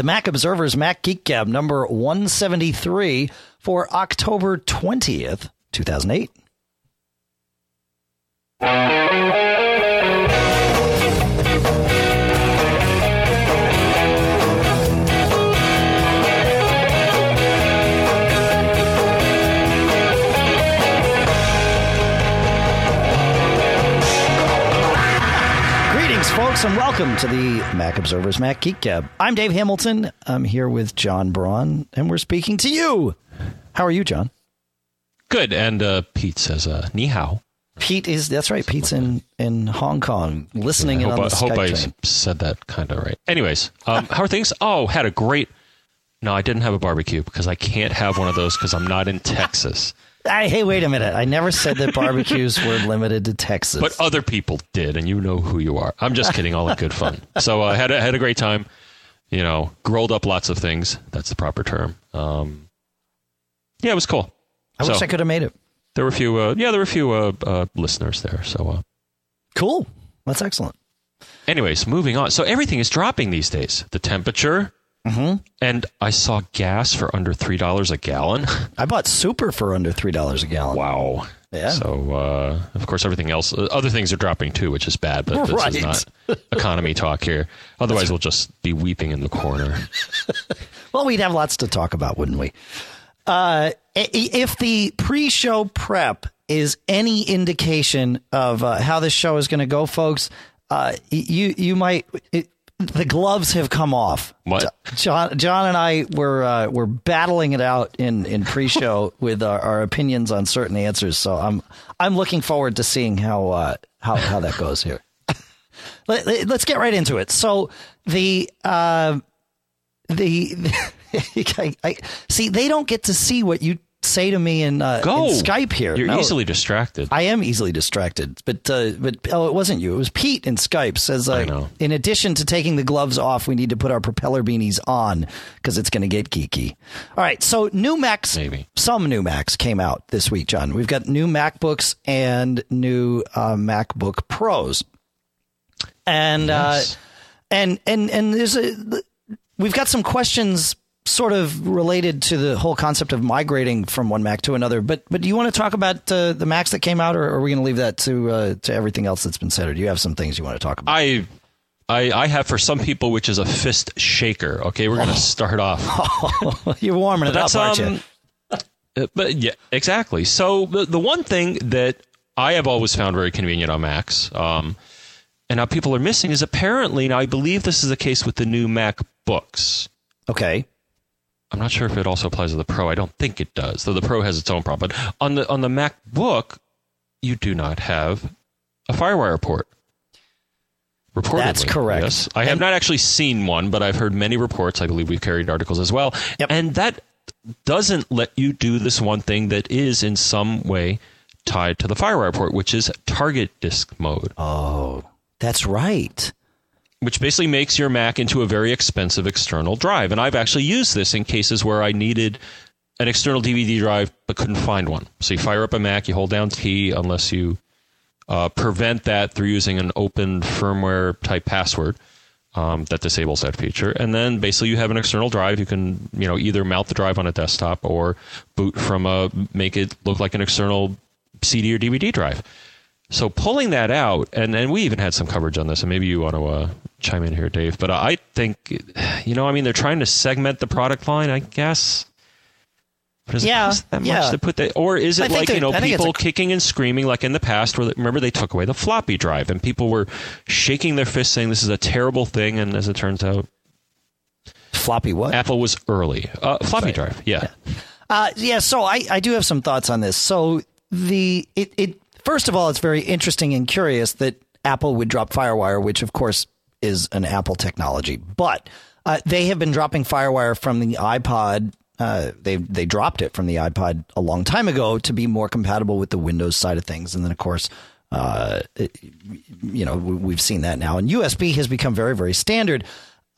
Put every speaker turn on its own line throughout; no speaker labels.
The Mac Observer's Mac Geek Gab number 173 for October 20th, 2008. Folks, and welcome to the Mac Observer's Mac Geek Gab. I'm Dave Hamilton. I'm here with John Braun, and we're speaking to you. How are you, John?
Good. And uh, Pete says, uh, ni hao.
Pete is that's right. Pete's in in Hong Kong, listening
I
in
hope,
on
I,
the
hope
Skype
I
train.
said that kind of right. Anyways, um, how are things? Oh, had a great. No, I didn't have a barbecue because I can't have one of those because I'm not in Texas.
I, hey, wait a minute! I never said that barbecues were limited to Texas.
But other people did, and you know who you are. I'm just kidding, all in good fun. So I uh, had a, had a great time. You know, grilled up lots of things. That's the proper term. Um, yeah, it was cool.
I wish I could have made it.
There were a few. Uh, yeah, there were a few uh, uh, listeners there. So, uh,
Cool. That's excellent.
anyways, moving on. So everything is dropping these days. The temperature.
Mm-hmm.
And I saw gas for under three dollars a gallon.
I bought super for under three dollars a gallon.
Wow.
Yeah.
So uh, of course everything else, uh, other things are dropping too, which is bad. But this
Right.
is not economy talk here. Otherwise, we'll just be weeping in the corner.
Well, we'd have lots to talk about, wouldn't we? Uh, if the pre-show prep is any indication of uh, how this show is going to go, folks, uh, you you might it, the gloves have come off.
What?
John John and I were uh, were battling it out in in pre-show with our, our opinions on certain answers. So I'm I'm looking forward to seeing how uh, how how that goes here. Let, us get right into it. So the uh, the I, I, see they don't get to see what you say to me in, uh,
Go
in Skype here.
You're
No.
easily distracted.
I am easily distracted, but uh, but oh, it wasn't you. It was Pete in Skype. Says, uh,
I know.
in addition to taking the gloves off, we need to put our propeller beanies on because it's going to get geeky. All right, so new Macs,
Maybe.
some new Macs came out this week, John. We've got new MacBooks and new uh, MacBook Pros, and
Yes.
uh, and and and there's a we've got some questions sort of related to the whole concept of migrating from one Mac to another. But but do you want to talk about uh, the Macs that came out, or are we going to leave that to uh, to everything else that's been said? Or do you have some things you want to talk about?
I, I, I have for some people, which is a fist shaker. Okay, we're going to start off.
You're warming it up,
That's
aren't you?
um, uh, but yeah, exactly. So the the one thing that I have always found very convenient on Macs, um, and now people are missing is apparently now I believe this is the case with the new MacBooks.
Okay.
I'm not sure if it also applies to the Pro. I don't think it does, though the Pro has its own problem. But on the on the MacBook, you do not have a FireWire port. Reportedly,
That's correct.
Yes, I have
And-
not actually seen one, but I've heard many reports. I believe we've carried articles as well,
Yep.
and that doesn't let you do this one thing that is in some way tied to the FireWire port, which is target disk mode
Oh, that's right.
Which basically makes your Mac into a very expensive external drive. And I've actually used this in cases where I needed an external DVD drive but couldn't find one. So you fire up a Mac, you hold down T unless you uh, prevent that through using an open firmware type password. Um, that disables that feature, and then basically you have an external drive. You can, you know, either mount the drive on a desktop or boot from a make it look like an external CD or DVD drive. So pulling that out, and, and we even had some coverage on this, and maybe you want to uh, chime in here, Dave. But I think, you know, I mean, they're trying to segment the product line, I guess. But does
Yeah,
it cost that
yeah.
much to put that? Or is it
think
like, you know,
I think it's
people
a-
kicking and screaming like in the past, where, remember, they took away the floppy drive, and people were shaking their fists saying this is a terrible thing, and as it turns out,
Floppy what?
Apple was early. Uh, floppy
Right.
drive, yeah.
Uh, yeah, so I, I do have some thoughts on this. So the it, it first of all, it's very interesting and curious that Apple would drop FireWire, which of course is an Apple technology, but uh, they have been dropping FireWire from the iPod. Uh, they they dropped it from the iPod a long time ago to be more compatible with the Windows side of things, and then of course. Uh, it- you know, we- we've seen that now, and USB has become very, very standard.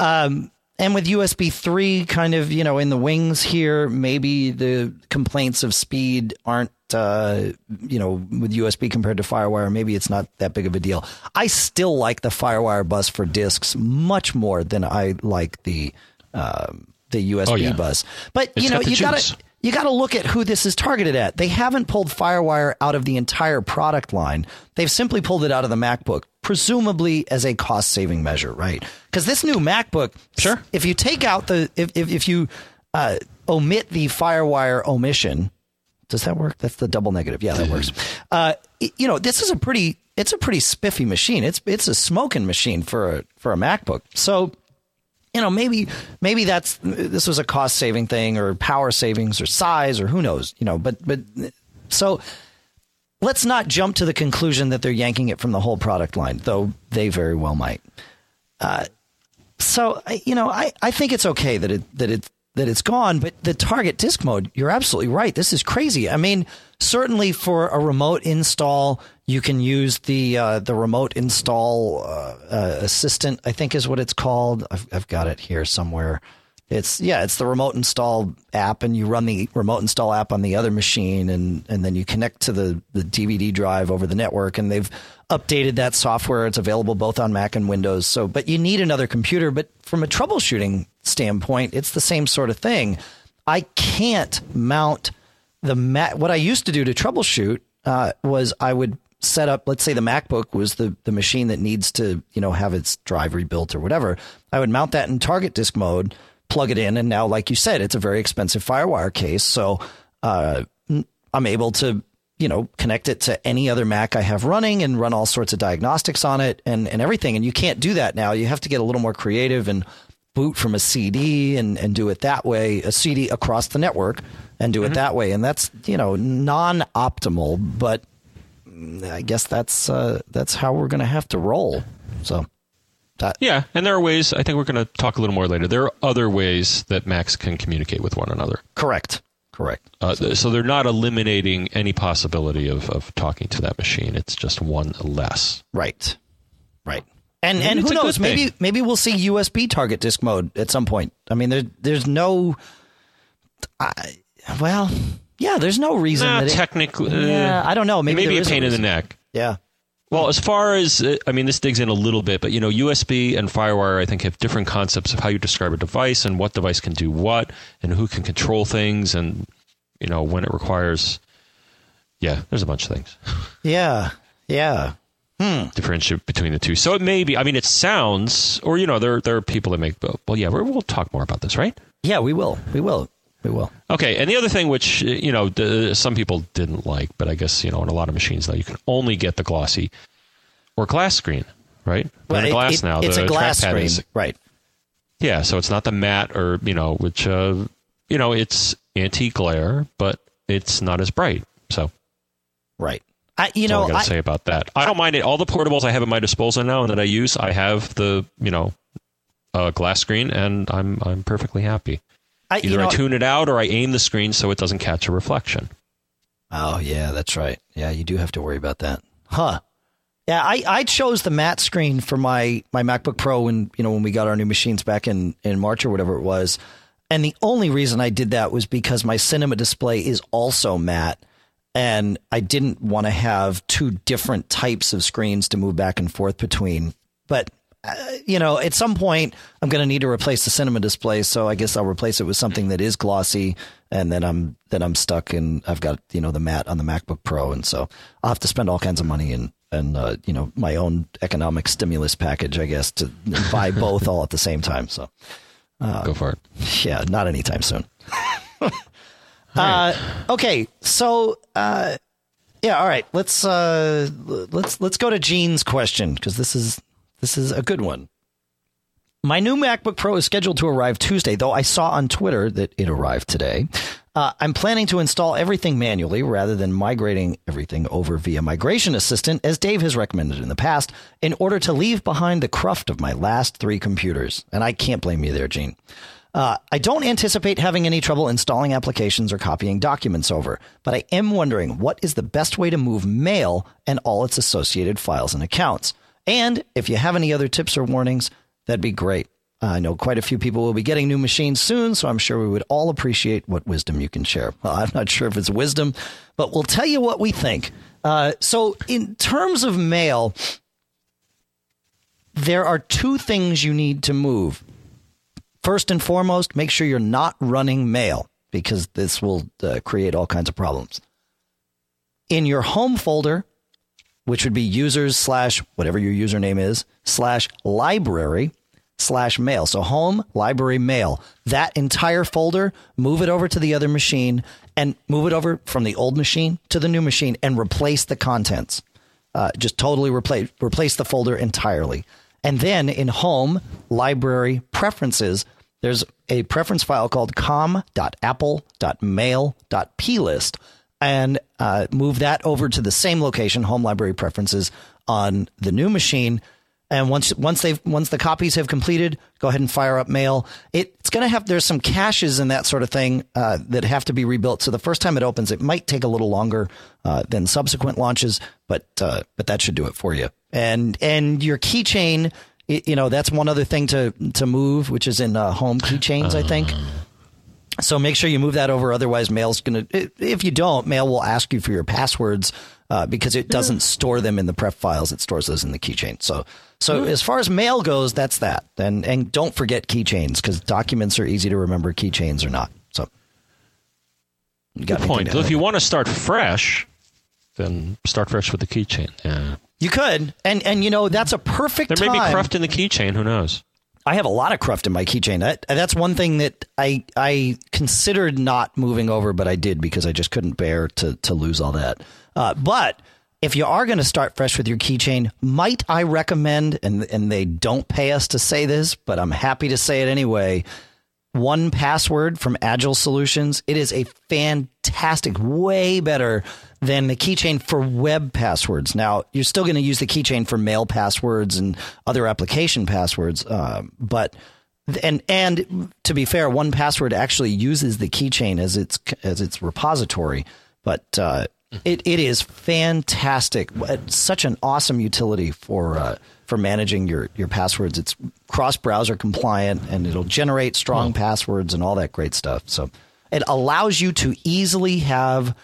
Um, and with USB 3 kind of, you know, in the wings here, maybe the complaints of speed aren't, uh, you know, with USB compared to Firewire, maybe it's not that big of a deal. I still like the Firewire bus for disks much more than I like the um, the USB
Oh, yeah.
bus. But
It's
you know,
got
you got to you got to look at who this is targeted at. They haven't pulled FireWire out of the entire product line. They've simply pulled it out of the MacBook, presumably as a cost saving measure, right? Because this new MacBook,
Sure.
if you take out the if if, if you uh, omit the FireWire omission, does that work? That's the double negative. Yeah, that works. Uh, you know, this is a pretty it's a pretty spiffy machine. It's it's a smoking machine for a for a MacBook. So you know maybe maybe that's this was a cost saving thing or power savings or size or who knows you know but but so let's not jump to the conclusion that they're yanking it from the whole product line though they very well might uh, so you know I, I think it's okay that it that it that it's gone but the target disk mode you're absolutely right. This is crazy. I mean certainly for a remote install you can use the uh, the remote install uh, uh, assistant i think is what it's called. I've, I've got it here somewhere it's yeah it's the remote install app and you run the remote install app on the other machine and and then you connect to the the dvd drive over the network and they've updated that software. It's available both on mac and windows. So but you need another computer. But from a troubleshooting standpoint it's the same sort of thing. I can't mount the Mac, what I used to do to troubleshoot uh, was I would set up, let's say the MacBook was the, the machine that needs to, you know, have its drive rebuilt or whatever. I would mount that in target disk mode, plug it in. And now, like you said, it's a very expensive Firewire case. So uh, I'm able to, you know, connect it to any other Mac I have running and run all sorts of diagnostics on it and, and everything. And you can't do that now. You have to get a little more creative and boot from a CD and, and do it that way, a CD across the network and do it that way. And that's, you know, non optimal, but I guess that's, uh, that's how we're going to have to roll. So that,
Yeah, and there are ways. I think we're going to talk a little more later. There are other ways that Macs can communicate with one another.
correct. Correct.
Uh, so they're not eliminating any possibility of, of talking to that machine. It's just one less.
Right. Right. And
Maybe
and who knows? Maybe
thing.
maybe we'll see USB target disk mode at some point. I mean, there there's no. I, well, yeah, there's no reason.
Nah,
that it-
technically, uh,
yeah, I don't know. Maybe
it may be
there
a pain in the neck.
Yeah.
Well, as far as uh, I mean, this digs in a little bit, but you know, USB and FireWire, I think, have different concepts of how you describe a device and what device can do what, and who can control things, and you know when it requires. Yeah, there's a bunch of things
Yeah. Yeah.
differentiate between the two. So it may be. I mean, it sounds, or you know, there there are people that make. Well, yeah, we're, we'll talk more about this, right?
Yeah. We will. We will. We will.
Okay, and the other thing, which uh, you know, the, some people didn't like, but I guess you know, on a lot of machines now, you can only get the glossy or glass screen, right?
Well,
glass
it-
now.
It's
the
a glass screen.
is-
right.
yeah, so it's not the matte or you know, which uh, you know, it's anti glare, but it's not as bright. So
Right. I, you
that's all
know,
I got to
I,
say about that. I don't mind it. All the portables I have at my disposal now and that I use, I have the you know, uh, glass screen, and I'm I'm perfectly happy.
I,
Either
you know,
I tune it out or I aim the screen so it doesn't catch a reflection.
Oh yeah, that's right. Yeah, you do have to worry about that. Huh. Yeah, I, I chose the matte screen for my, my MacBook Pro when you know when we got our new machines back in, in March or whatever it was. And the only reason I did that was because my cinema display is also matte and I didn't want to have two different types of screens to move back and forth between. But uh, you know, at some point I'm going to need to replace the cinema display, so I guess I'll replace it with something that is glossy, and then I'm then I'm stuck, and I've got you know the mat on the MacBook Pro, and so I'll have to spend all kinds of money and and uh, you know my own economic stimulus package, I guess, to buy both all at the same time. So
Go for it.
yeah, not anytime soon. uh, okay, so uh, yeah, all right. Let's uh, let's let's go to Gene's question because this is this is a good one. My new MacBook Pro is scheduled to arrive Tuesday, though I saw on Twitter that it arrived today. Uh, I'm planning to install everything manually rather than migrating everything over via Migration Assistant, as Dave has recommended in the past, in order to leave behind the cruft of my last three computers. And I can't blame you there, Gene. Uh, I don't anticipate having any trouble installing applications or copying documents over, but I am wondering what is the best way to move mail and all its associated files and accounts. And if you have any other tips or warnings, that'd be great. I know quite a few people will be getting new machines soon, so I'm sure we would all appreciate what wisdom you can share. Well, I'm not sure if it's wisdom, but we'll tell you what we think. Uh, so, in terms of mail, there are two things you need to move first and foremost, make sure you're not running mail because this will uh, create all kinds of problems. In your home folder, which would be users slash whatever your username is slash library slash mail. So home, library, mail. That entire folder, move it over to the other machine and move it over from the old machine to the new machine and replace the contents. Uh, just totally replace replace the folder entirely. And then in home, library, preferences, there's a preference file called com.apple.mail.plist and uh, move that over to the same location, home library preferences on the new machine. And once once they've once the copies have completed, go ahead and fire up mail. It, it's going to have there's some caches and that sort of thing uh, that have to be rebuilt. So the first time it opens, it might take a little longer uh, than subsequent launches, but uh, but that should do it for you. And and your keychain, you know, that's one other thing to to move, which is in uh, home keychains, I think. So make sure you move that over. Otherwise, mail's going to, if you don't, mail will ask you for your passwords uh, because it doesn't store them in the pref files. It stores those in the keychain. So, so as far as mail goes, that's that. And, and don't forget keychains because documents are easy to remember. Keychains are not. So,
you got Good point. So if you want to start fresh, then start fresh with the keychain. Yeah.
You could. And, and you know, that's a perfect
There
may
time. be cruft in the keychain. Who knows?
I have a lot of cruft in my keychain. That, that's one thing that I I considered not moving over, but I did because I just couldn't bear to to lose all that. Uh, but if you are going to start fresh with your keychain, might I recommend? And and they don't pay us to say this, but I'm happy to say it anyway. 1Password from Agile Solutions. It is a fantastic, way better than the keychain for web passwords. Now, you're still going to use the keychain for mail passwords and other application passwords, uh, but and and to be fair, 1Password actually uses the keychain as its as its repository, but uh, it it is fantastic. It's such an awesome utility for uh, for managing your your passwords. It's cross browser compliant and it'll generate strong passwords and all that great stuff. So it allows you to easily have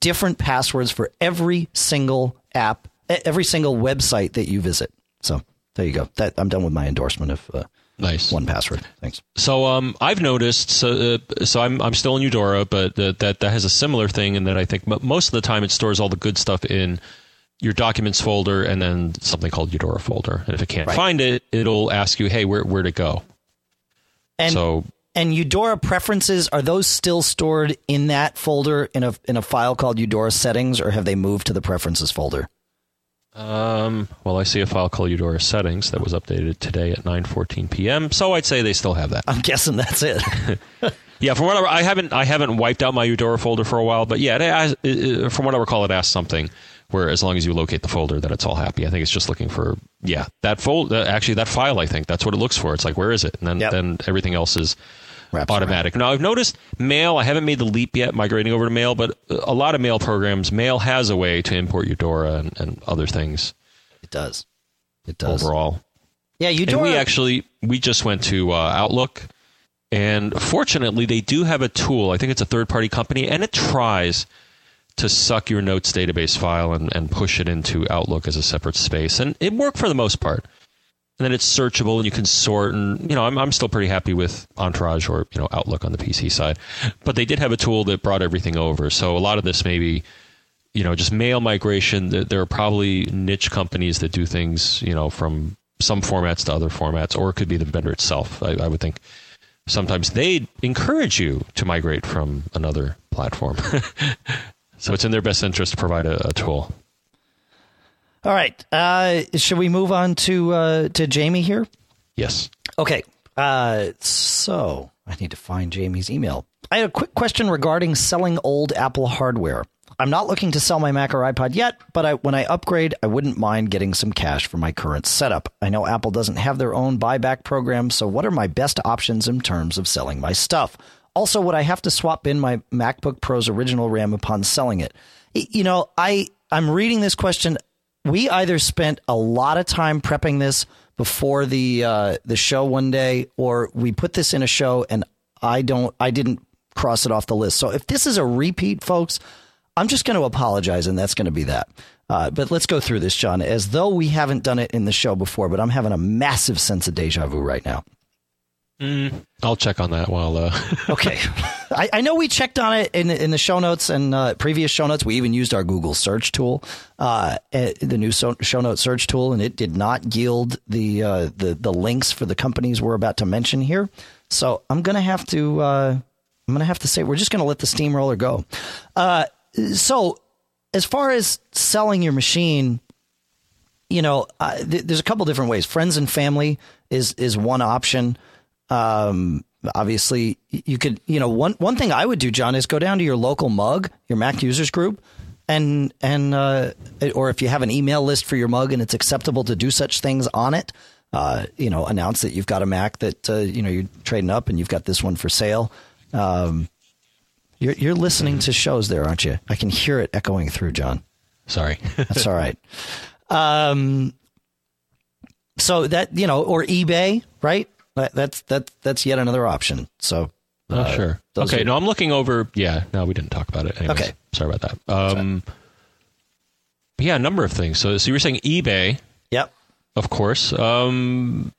different passwords for every single app, every single website that you visit. So there you go. That I'm done with my endorsement of uh,
nice
1Password. Thanks.
So um, I've noticed. So uh, so I'm I'm still in Eudora, but uh, that that has a similar thing in that I think most of the time it stores all the good stuff in your documents folder and then something called Eudora folder. And if it can't right. find it, it'll ask you, hey, where where to go.
And so and Eudora preferences are those still stored in that folder in a in a file called Eudora settings, or have they moved to the preferences folder?
Um, well, I see a file called Eudora settings that was updated today at 9:14 p.m. So I'd say they still have that.
I'm guessing that's it.
yeah, from what I, I, haven't I haven't wiped out my Eudora folder for a while, but yeah, it, it, from what I recall, it asked something where as long as you locate the folder, that it's all happy. I think it's just looking for yeah that folder. Actually, that file. I think that's what it looks for. It's like where is it, and then yep. then everything else is Wraps automatic. Around. Now I've noticed Mail. I haven't made the leap yet, migrating over to Mail, but a lot of Mail programs, Mail has a way to import Eudora and, and other things.
It does. It does
overall.
Yeah, Eudora.
And we actually we just went to uh, Outlook, and fortunately they do have a tool. I think it's a third party company, and it tries to suck your notes database file and, and push it into Outlook as a separate space. And it worked for the most part. And then it's searchable and you can sort. And, you know, I'm, I'm still pretty happy with Entourage or, you know, Outlook on the PC side. But they did have a tool that brought everything over. So a lot of this maybe, you know, just mail migration. There are probably niche companies that do things, you know, from some formats to other formats, or it could be the vendor itself. I, I would think sometimes they encourage you to migrate from another platform. So it's in their best interest to provide a, a tool.
All right. Uh, should we move on to uh, to Jamie here?
Yes.
Okay. Uh, so I need to find Jamie's email. I had a quick question regarding selling old Apple hardware. I'm not looking to sell my Mac or iPod yet, but I, when I upgrade, I wouldn't mind getting some cash for my current setup. I know Apple doesn't have their own buyback program, so what are my best options in terms of selling my stuff? Also, would I have to swap in my MacBook Pro's original RAM upon selling it? You know, I I'm reading this question. We either spent a lot of time prepping this before the uh, the show one day, or we put this in a show and I don't I didn't cross it off the list. So if this is a repeat, folks, I'm just going to apologize, and that's going to be that. Uh, but let's go through this, John, as though we haven't done it in the show before. But I'm having a massive sense of deja vu right now.
I'll check on that while. Uh,
Okay, I, I know we checked on it in in the show notes and uh, previous show notes. We even used our Google search tool, uh, eh, the new so, show note search tool, and it did not yield the uh, the the links for the companies we're about to mention here. So I'm gonna have to uh, I'm gonna have to say we're just gonna let the steamroller go. Uh, so as far as selling your machine, you know, th- there's a couple different ways. Friends and family is is one option. Um, obviously, you could, you know, one one thing I would do, John, is go down to your local mug, your Mac users group, and and uh, or if you have an email list for your mug and it's acceptable to do such things on it, uh, you know, announce that you've got a Mac that uh, you know you're trading up and you've got this one for sale. Um, you're you're listening to shows there, aren't you? I can hear it echoing through, John.
sorry.
That's all right. Um, so that you know, or eBay, right? That, that's that that's yet another option. So
Oh,
uh,
sure. Okay.
are-
no, I'm looking over. Yeah. No, we didn't talk about it. Anyways.
Okay.
Sorry about that. Um, yeah, a number of things. So, so you were saying eBay,
Yep.
of course. Um,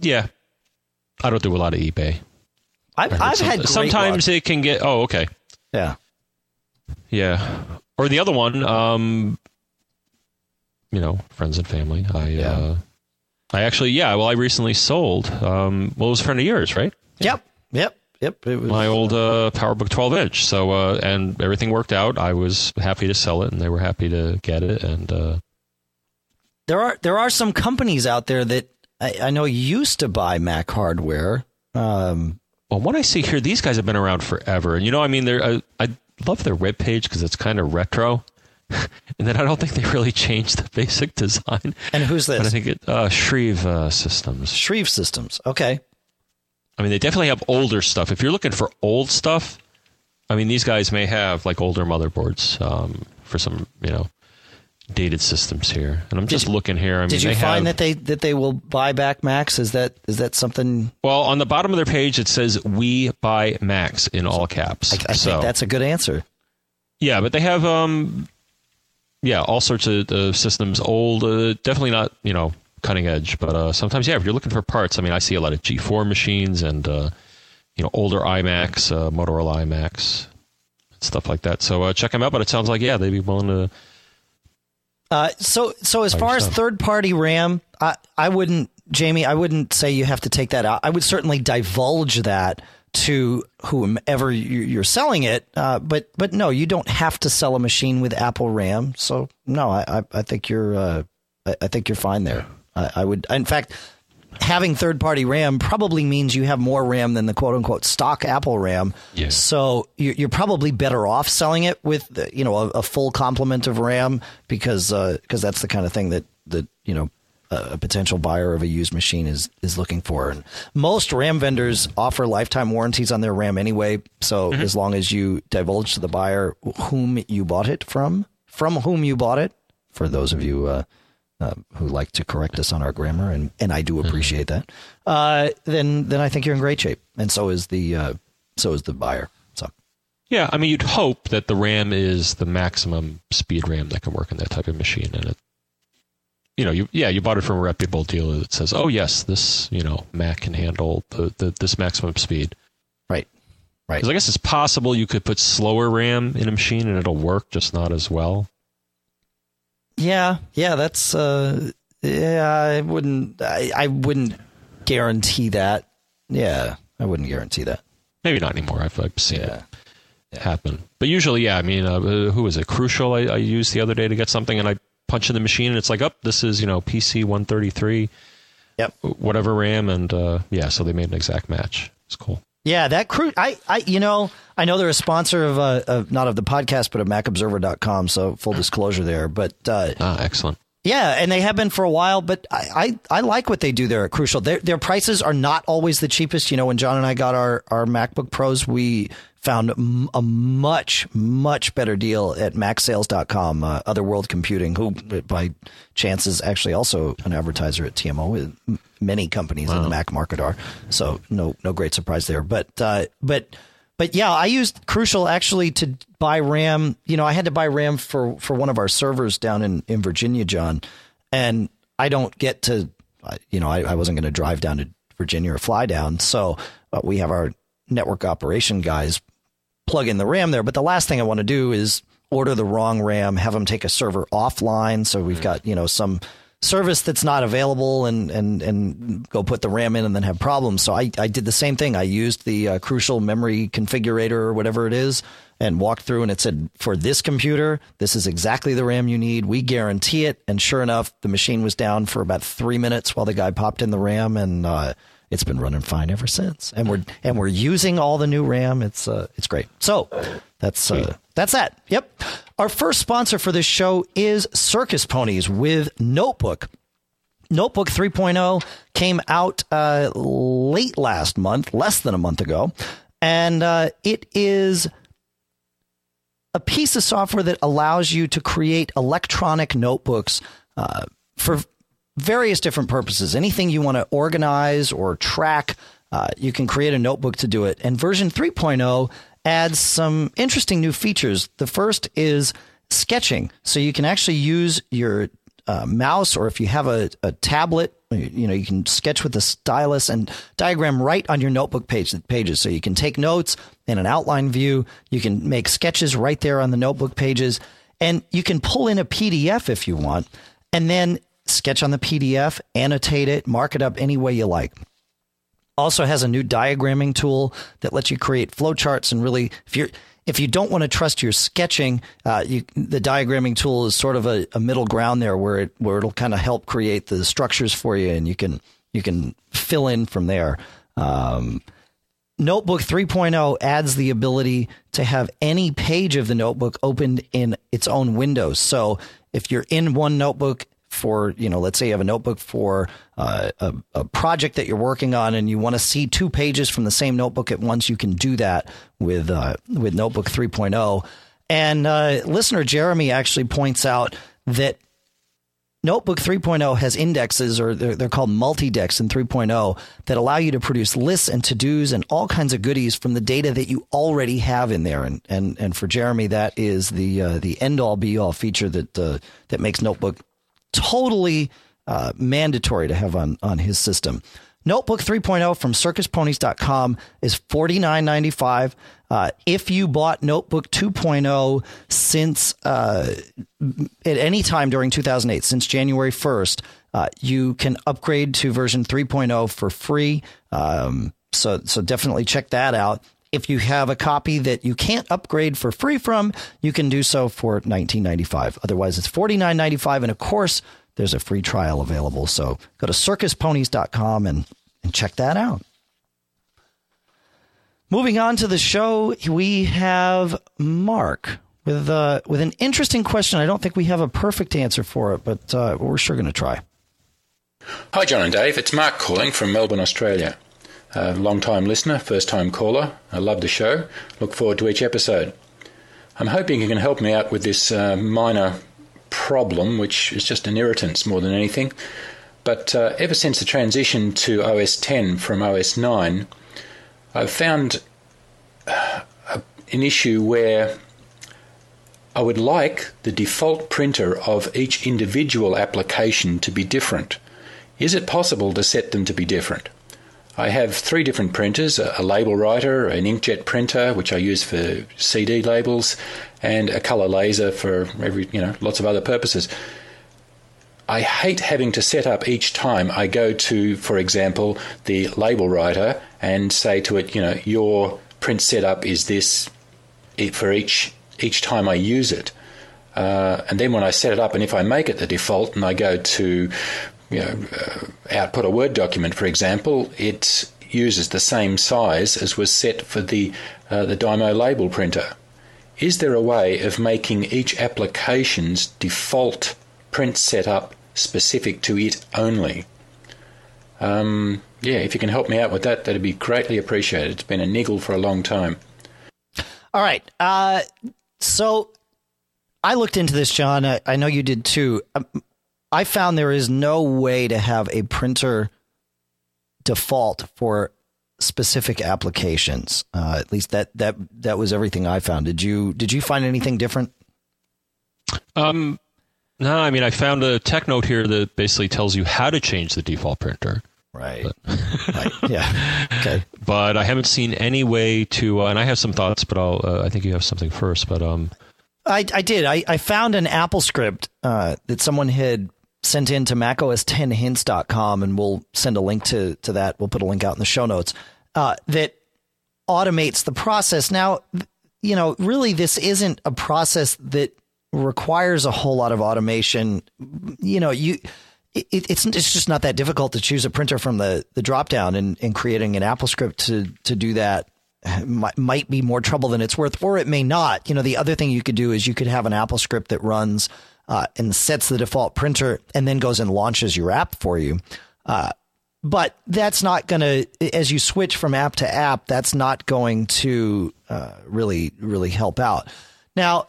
yeah. I don't do a lot of eBay.
I've, I've
Some-
had
sometimes
luck.
it can get. Oh, okay.
yeah.
Yeah. Or the other one, um, you know, friends and family. I,
Yeah.
uh, I actually, yeah. Well, I recently sold. Um, well, it was a friend of yours, right?
Yep. Yep. Yep. It was
My old uh, PowerBook 12 inch. So, uh, and everything worked out. I was happy to sell it, and they were happy to get it. And uh,
there are there are some companies out there that I, I know used to buy Mac hardware. Um,
well, what I see here, these guys have been around forever, and you know, I mean, they're. I, I love their webpage because it's kind of retro. and then I don't think they really changed the basic design.
and who's
But I think it uh, Shreve uh, Systems.
Shreve Systems. Okay.
I mean, they definitely have older stuff. If you're looking for old stuff, I mean, these guys may have like older motherboards um, for some, you know, dated systems here. And I'm just looking here. I mean,
Did you find
have,
that they that they will buy back Macs? Is that is that something?
Well, on the bottom of their page, it says "We buy Macs" in all caps.
I, I
so
think that's a good answer.
yeah, but they have um, yeah, all sorts of uh, systems. Old, uh, definitely not you know cutting edge, but uh, sometimes yeah, if you're looking for parts, I mean, I see a lot of G4 machines and uh, you know older iMacs, uh, Motorola iMacs, stuff like that. So uh, check them out. But it sounds like yeah, they'd be willing to.
Uh, so so as far as third party RAM, I I wouldn't Jamie, I wouldn't say you have to take that out. I would certainly divulge that to whomever you- you're selling it. Uh, but but no, you don't have to sell a machine with Apple RAM. So no, I I, think you're uh, I, think you're fine there. I, I would in fact. Having third party RAM probably means you have more RAM than the quote unquote stock Apple RAM.
Yeah.
So you're, you're probably better off selling it with uh, you know a, a full complement of RAM because because that's the kind of thing that that you know a, potential buyer of a used machine is is looking for. And most RAM vendors offer lifetime warranties on their RAM anyway. So as long as you divulge to the buyer whom you bought it from, from whom you bought it, for those of you. Uh, uh, who like to correct us on our grammar, and, and I do appreciate that. Uh, then then I think you're in great shape, and so is the uh, so is the buyer. So
Yeah, I mean, you'd hope that the RAM is the maximum speed RAM that can work in that type of machine, and it, you know, you yeah, you bought it from a reputable dealer that says, oh yes, this you know Mac can handle the, the this maximum speed.
right, right.
Because I guess it's possible you could put slower RAM in a machine and it'll work, just not as well.
Yeah, yeah, that's uh, yeah. I wouldn't I, I wouldn't guarantee that. Yeah, I wouldn't guarantee that.
Maybe not anymore. I've, I've seen
Yeah.
it happen, but usually, yeah. I mean, uh, uh, who was it? Crucial. I, I used the other day to get something, and I punch in the machine, and it's like, up, oh, this is you know PC one thirty three.
Yep.
whatever RAM, and uh, yeah, so they made an exact match. It's cool.
Yeah, that crew. I, I, you know, I know they're a sponsor of, uh, of not of the podcast, but of MacObserver.com. So full disclosure there. But uh,
Ah, excellent.
Yeah, and they have been for a while. But I, I, I like what they do there at Crucial. Their their prices are not always the cheapest. You know, when John and I got our our MacBook Pros, we found a much much better deal at MacSales.com. Uh, Other World Computing, who by chance is actually also an advertiser at TMO. Many companies in the Mac market are, so no no great surprise there. But uh, but but yeah, I used Crucial actually to buy RAM. You know, I had to buy RAM for for one of our servers down in in Virginia, John, and I don't get to, you know, I, I wasn't going to drive down to Virginia or fly down. So uh, we have our network operation guys plug in the RAM there. But the last thing I want to do is order the wrong RAM, have them take a server offline. So we've got, you know, some service that's not available and, and, and go put the RAM in and then have problems. So I, I did the same thing. I used the uh, crucial memory configurator or whatever it is and walked through and it said, for this computer, this is exactly the RAM you need. We guarantee it. And sure enough, the machine was down for about three minutes while the guy popped in the RAM and, uh, it's been running fine ever since. And we're and we're using all the new RAM. It's uh, it's great. So that's uh, that's that. Yep. Our first sponsor for this show is Circus Ponies with Notebook. Notebook 3.0 came out uh, late last month, less than a month ago, and uh, it is a piece of software that allows you to create electronic notebooks uh, for various different purposes. Anything you want to organize or track, uh, you can create a notebook to do it. And version 3.0 adds some interesting new features. The first is sketching. So you can actually use your uh, mouse or if you have a, a tablet, you know, you can sketch with a stylus and diagram right on your notebook page, pages. So you can take notes in an outline view. You can make sketches right there on the notebook pages. And you can pull in a PDF if you want. And then sketch on the PDF, annotate it, mark it up any way you like. Also has a new diagramming tool that lets you create flowcharts and really, if you're if you don't want to trust your sketching, uh, you, the diagramming tool is sort of a, a, middle ground there where it where it'll kind of help create the structures for you, and you can you can fill in from there. Um, Notebook 3.0 adds the ability to have any page of the notebook opened in its own window. So if you're in one notebook for you know let's say you have a notebook for uh, a, a, project that you're working on and you want to see two pages from the same notebook at once you can do that with uh, with notebook 3.0 and uh, listener jeremy actually points out that notebook 3.0 has indexes or they're, they're called MultiDex in 3.0 that allow you to produce lists and to-dos and all kinds of goodies from the data that you already have in there. And and, and for jeremy that is the uh, the end all be all feature that uh, that makes notebook totally uh, mandatory to have on, on his system. Notebook 3.0 from circusponies.com is $49.95. Uh, if you bought Notebook 2.0 since uh, at any time during 2008, since January 1st, uh, you can upgrade to version 3.0 for free. Um, so, so definitely check that out. If you have a copy that you can't upgrade for free from, you can do so for $19.95. Otherwise, it's $49.95. And of course, there's a free trial available. So go to circusponies.com and, and check that out. Moving on to the show, we have Mark with uh, with an interesting question. I don't think we have a perfect answer for it, but uh, we're sure going to try.
Hi, John and Dave. It's Mark calling from Melbourne, Australia. A long time listener, first time caller. I love the show. Look forward to each episode. I'm hoping you can help me out with this uh, minor problem, which is just an irritant more than anything. But uh, ever since the transition to OS 10 from OS 9, I've found uh, an issue where I would like the default printer of each individual application to be different. Is it possible to set them to be different? I have three different printers a label writer, an inkjet printer, which I use for CD labels, and a color laser for every, you know, lots of other purposes. I hate having to set up each time I go to, for example, the label writer and say to it, you know, your print setup is this for each each time I use it. Uh, and then when I set it up, and if I make it the default, and I go to you know, uh, output a Word document, for example, it uses the same size as was set for the uh, the Dymo label printer. Is there a way of making each application's default print setup specific to it only? Um, yeah, if you can help me out with that, that'd be greatly appreciated. It's been a niggle for a long time.
All right. Uh, so I looked into this, John. I, I know you did too. Um, I found there is no way to have a printer default for specific applications. Uh, at least that that that was everything I found. Did you did you find anything different?
Um, no. I mean, I found a tech note here that basically tells you how to change the default printer.
Right. right. Yeah. Okay.
But I haven't seen any way to, uh, and I have some thoughts, but I'll. Uh, I think you have something first. But um,
I, I did. I, I found an Apple script uh, that someone had sent in to macOS10hints.com, and we'll send a link to, to that. We'll put a link out in the show notes uh, that automates the process. Now, you know, really, this isn't a process that requires a whole lot of automation. You know, you. It, it's it's just not that difficult to choose a printer from the the drop down and, and creating an Apple script to to do that might, might be more trouble than it's worth, or it may not. You know, the other thing you could do is you could have an Apple script that runs uh, and sets the default printer and then goes and launches your app for you. Uh, but that's not going to, as you switch from app to app, that's not going to uh, really, really help out. Now,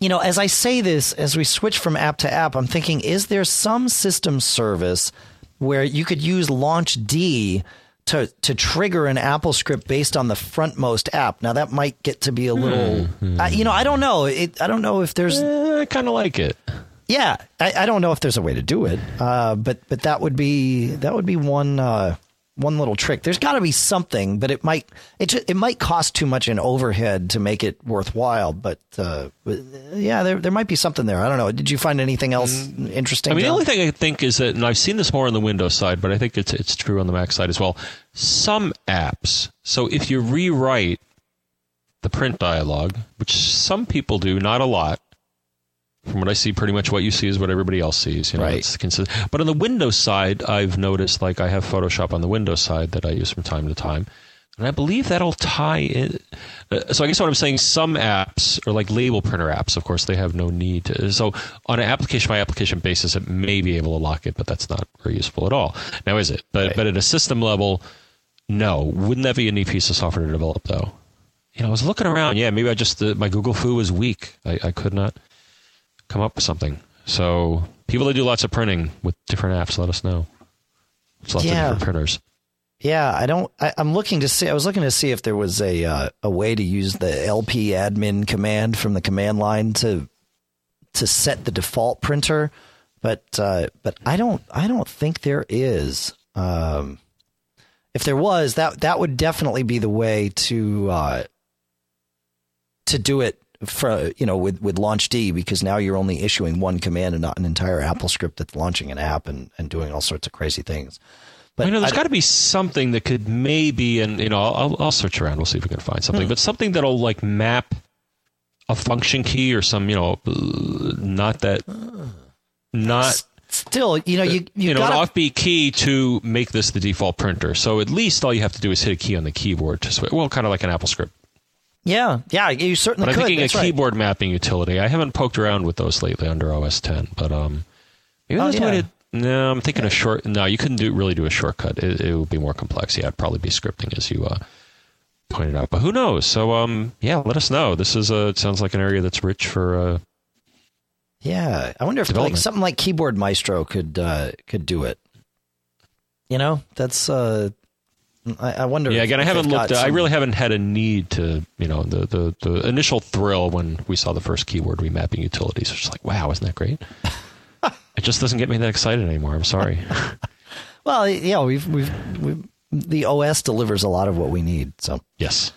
you know, as I say this, as we switch from app to app, I'm thinking, is there some system service where you could use Launch D to to trigger an Apple script based on the frontmost app? Now that might get to be a little,
mm-hmm.
uh, you know, I don't know. It, I don't know if there's.
Eh, I kind of like it.
Yeah, I, I, don't know if there's a way to do it, uh, but but that would be that would be one uh, one little trick. There's got to be something, but it might it it might cost too much in overhead to make it worthwhile. But, uh, but yeah, there there might be something there. I don't know. Did you find anything else mm. interesting?
I mean,
John?
the only thing I think is that, and I've seen this more on the Windows side, but I think it's it's true on the Mac side as well. Some apps. So if you rewrite the print dialog, which some people do, not a lot, from what I see, pretty much what you see is what everybody else sees. You know,
right.
Consist- but on the Windows side, I've noticed like I have Photoshop on the Windows side that I use from time to time. And I believe that'll tie in. Uh, so I guess what I'm saying, some apps are like label printer apps. Of course, they have no need to. So on an application by application basis, it may be able to lock it, but that's not very useful at all. Now, is it? But right. but at a system level, no. Wouldn't that be a neat piece of software to develop, though? You know, I was looking around. Yeah, maybe I just uh, my Google Foo was weak. I, I could not come up with something. So people that do lots of printing with different apps, let us know. There's lots yeah. of different printers.
Yeah, I don't. I, am looking to see. I was looking to see if there was a uh, a way to use the lpadmin command from the command line to to set the default printer, but uh, but I don't. I don't think there is. Um, if there was, that that would definitely be the way to uh, to do it for you know with with launchd because now you're only issuing one command and not an entire Apple script that's launching an app and, and doing all sorts of crazy things.
But you know, there's got to be something that could maybe, and you know, I'll, I'll search around. We'll see if we can find something. Hmm. But something that'll like map a function key or some, you know, not that, not
still, you know, you
you, you know,
gotta,
an offbeat key to make this the default printer. So at least all you have to do is hit a key on the keyboard to switch. Well, kind of like an Apple script.
Yeah, yeah, you certainly
but
could.
I'm thinking
That's
a
right.
keyboard mapping utility. I haven't poked around with those lately under OS 10, but um, maybe
oh,
there's
yeah.
a way to. No, I'm thinking a short. No, you couldn't do really do a shortcut. It, it would be more complex. Yeah, it'd probably be scripting as you uh, pointed out. But who knows? So um, yeah, let us know. This is a. It sounds like an area that's rich for. Uh,
yeah, I wonder if like something like Keyboard Maestro could uh, could do it. You know, that's uh, I, I wonder.
Yeah, again, I haven't looked.
Some...
I really haven't had a need to, you know, the, the the initial thrill when we saw the first keyword remapping utilities. just like, wow, isn't that great? it just doesn't get me that excited anymore. I'm sorry.
well, yeah, we've, we've we've the OS delivers a lot of what we need. So
yes.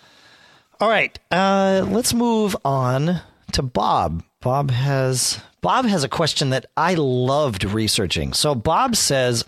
All right, uh, let's move on to Bob. Bob has Bob has a question that I loved researching. So Bob says.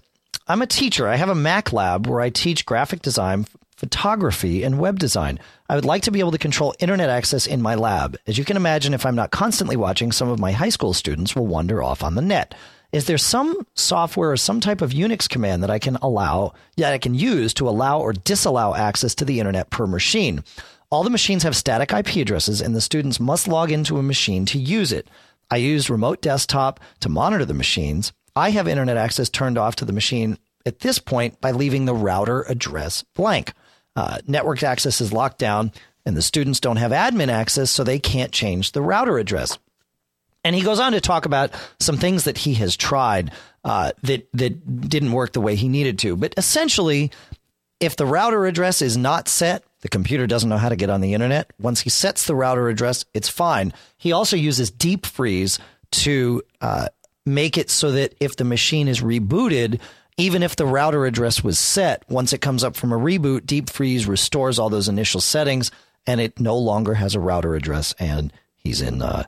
I'm a teacher. I have a Mac lab where I teach graphic design, photography, and web design. I would like to be able to control internet access in my lab. As you can imagine, if I'm not constantly watching, some of my high school students will wander off on the net. Is there some software or some type of Unix command that I can allow, that I can use to allow or disallow access to the internet per machine? All the machines have static IP addresses, and the students must log into a machine to use it. I use remote desktop to monitor the machines. I have internet access turned off to the machine at this point by leaving the router address blank. Uh, network access is locked down, and the students don't have admin access, so they can't change the router address. And he goes on to talk about some things that he has tried uh, that that didn't work the way he needed to. But essentially, if the router address is not set, the computer doesn't know how to get on the internet. Once he sets the router address, it's fine. He also uses deep freeze to uh, make it so that if the machine is rebooted, even if the router address was set, once it comes up from a reboot, Deep Freeze restores all those initial settings and it no longer has a router address and he's in uh,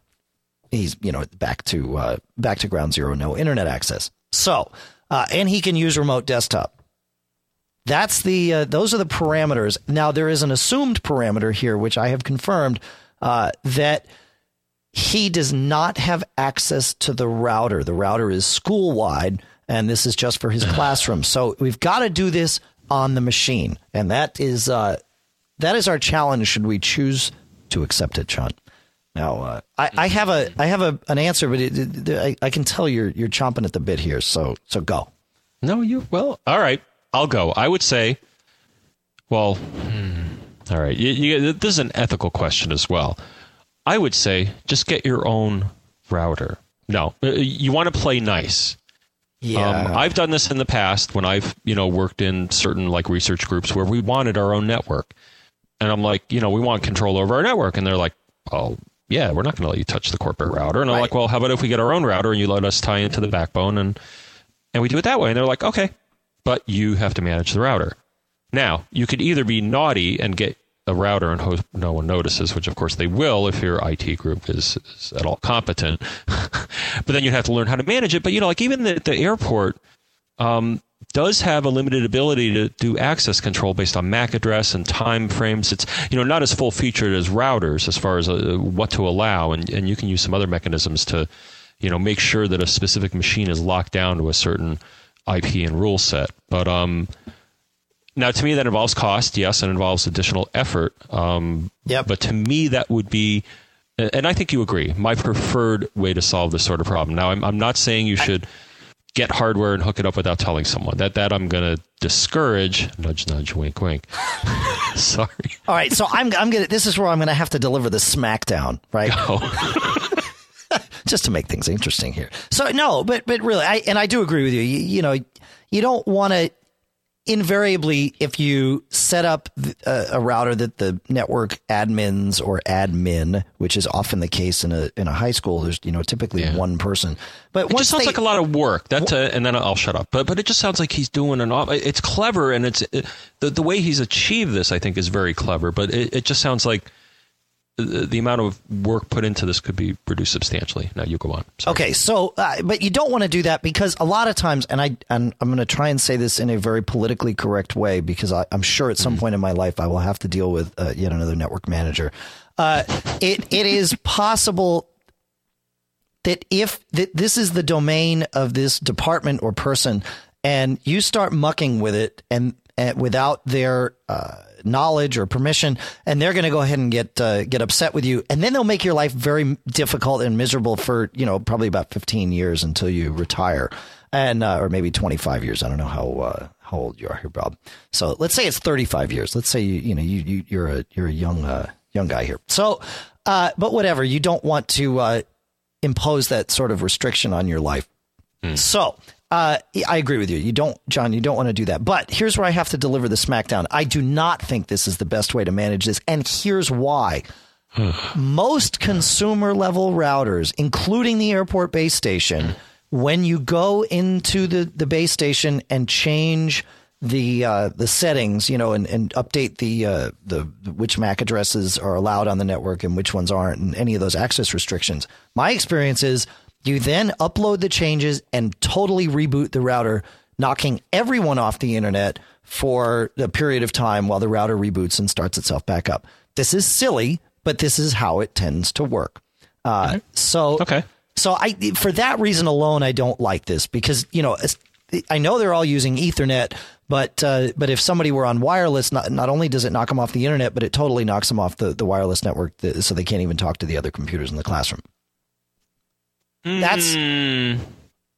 he's you know back to uh, back to ground zero, no internet access. So, uh, and he can use remote desktop. That's the uh, those are the parameters. Now there is an assumed parameter here, which I have confirmed uh, that he does not have access to the router. The router is school wide, and this is just for his classroom. So we've got to do this on the machine, and that is uh, that is our challenge. Should we choose to accept it, John? Now, uh, I, I, have a I have a, an answer, but it, it, I, I, can tell you're you're chomping at the bit here. So so go.
No, you well. All right, I'll go. I would say, well, hmm, all right. You, you, this is an ethical question as well. I would say just get your own router. No, uh, you want to play nice.
Yeah,
um, I've done this in the past when I've you know worked in certain like research groups where we wanted our own network, and I'm like, you know, we want control over our network, and they're like, oh, yeah, we're not going to let you touch the corporate router. And I'm like, well, how about if we get our own router and you let us tie into the backbone and and we do it that way? And they're like, okay, but you have to manage the router. Now, you could either be naughty and get a router and hope no one notices, which of course they will if your IT group is, is at all competent. but then you'd have to learn how to manage it. But you know, like even the, the airport, um, does have a limited ability to do access control based on MAC address and time frames. It's you know not as full featured as routers as far as uh, what to allow, and and you can use some other mechanisms to you know make sure that a specific machine is locked down to a certain IP and rule set. But um, now to me that involves cost, yes, and involves additional effort. Um,
yep.
But to me that would be and I think you agree, my preferred way to solve this sort of problem. Now, I'm, I'm not saying you should get hardware and hook it up without telling someone. That that I'm going to discourage. Nudge, nudge, wink, wink. Sorry.
All right, so I'm I'm gonna. This is where I'm going to have to deliver the smackdown, right? Just to make things interesting here. So no, but but really, I and I do agree with you. You, you know, you don't want to invariably, if you set up a, a, router that the network admins or admin, which is often the case in a in a high school, there's you know typically yeah. one person. But
it just sounds they, like a lot of work. That's uh, and then I'll shut up. But but it just sounds like he's doing an. It's clever and it's it, the the way he's achieved this. I think is very clever. But it, it just sounds like the amount of work put into this could be reduced substantially. Now you go on.
Sorry. Okay, so uh, but you don't want to do that because a lot of times, and I and I'm going to try and say this in a very politically correct way because I, am sure at some mm-hmm. point in my life I will have to deal with uh, yet another network manager. Uh, it it is possible that if that this is the domain of this department or person, and you start mucking with it and, and without their uh, knowledge or permission, and they're going to go ahead and get uh, get upset with you, and then they'll make your life very difficult and miserable for you know probably about fifteen years until you retire, and uh, or maybe twenty five years. I don't know how uh, how old you are here, Bob. So let's say it's thirty five years. Let's say you you know you, you you're a you're a young uh, young guy here. So, uh, but whatever, you don't want to uh, impose that sort of restriction on your life. Mm. So uh, I agree with you. You don't, John, you don't want to do that. But here's where I have to deliver the smackdown. I do not think this is the best way to manage this. And here's why. Most consumer level routers, including the airport base station, when you go into the, the base station and change the uh, the settings, you know, and, and update the uh, the which MAC addresses are allowed on the network and which ones aren't, and any of those access restrictions. My experience is you then upload the changes and totally reboot the router, knocking everyone off the internet for a period of time while the router reboots and starts itself back up. This is silly, but this is how it tends to work. Uh, mm-hmm. So,
okay.
So I, for that reason alone, I don't like this because you know I know they're all using Ethernet, but uh, but if somebody were on wireless, not not only does it knock them off the internet, but it totally knocks them off the, the wireless network, so they can't even talk to the other computers in the classroom. That's mm.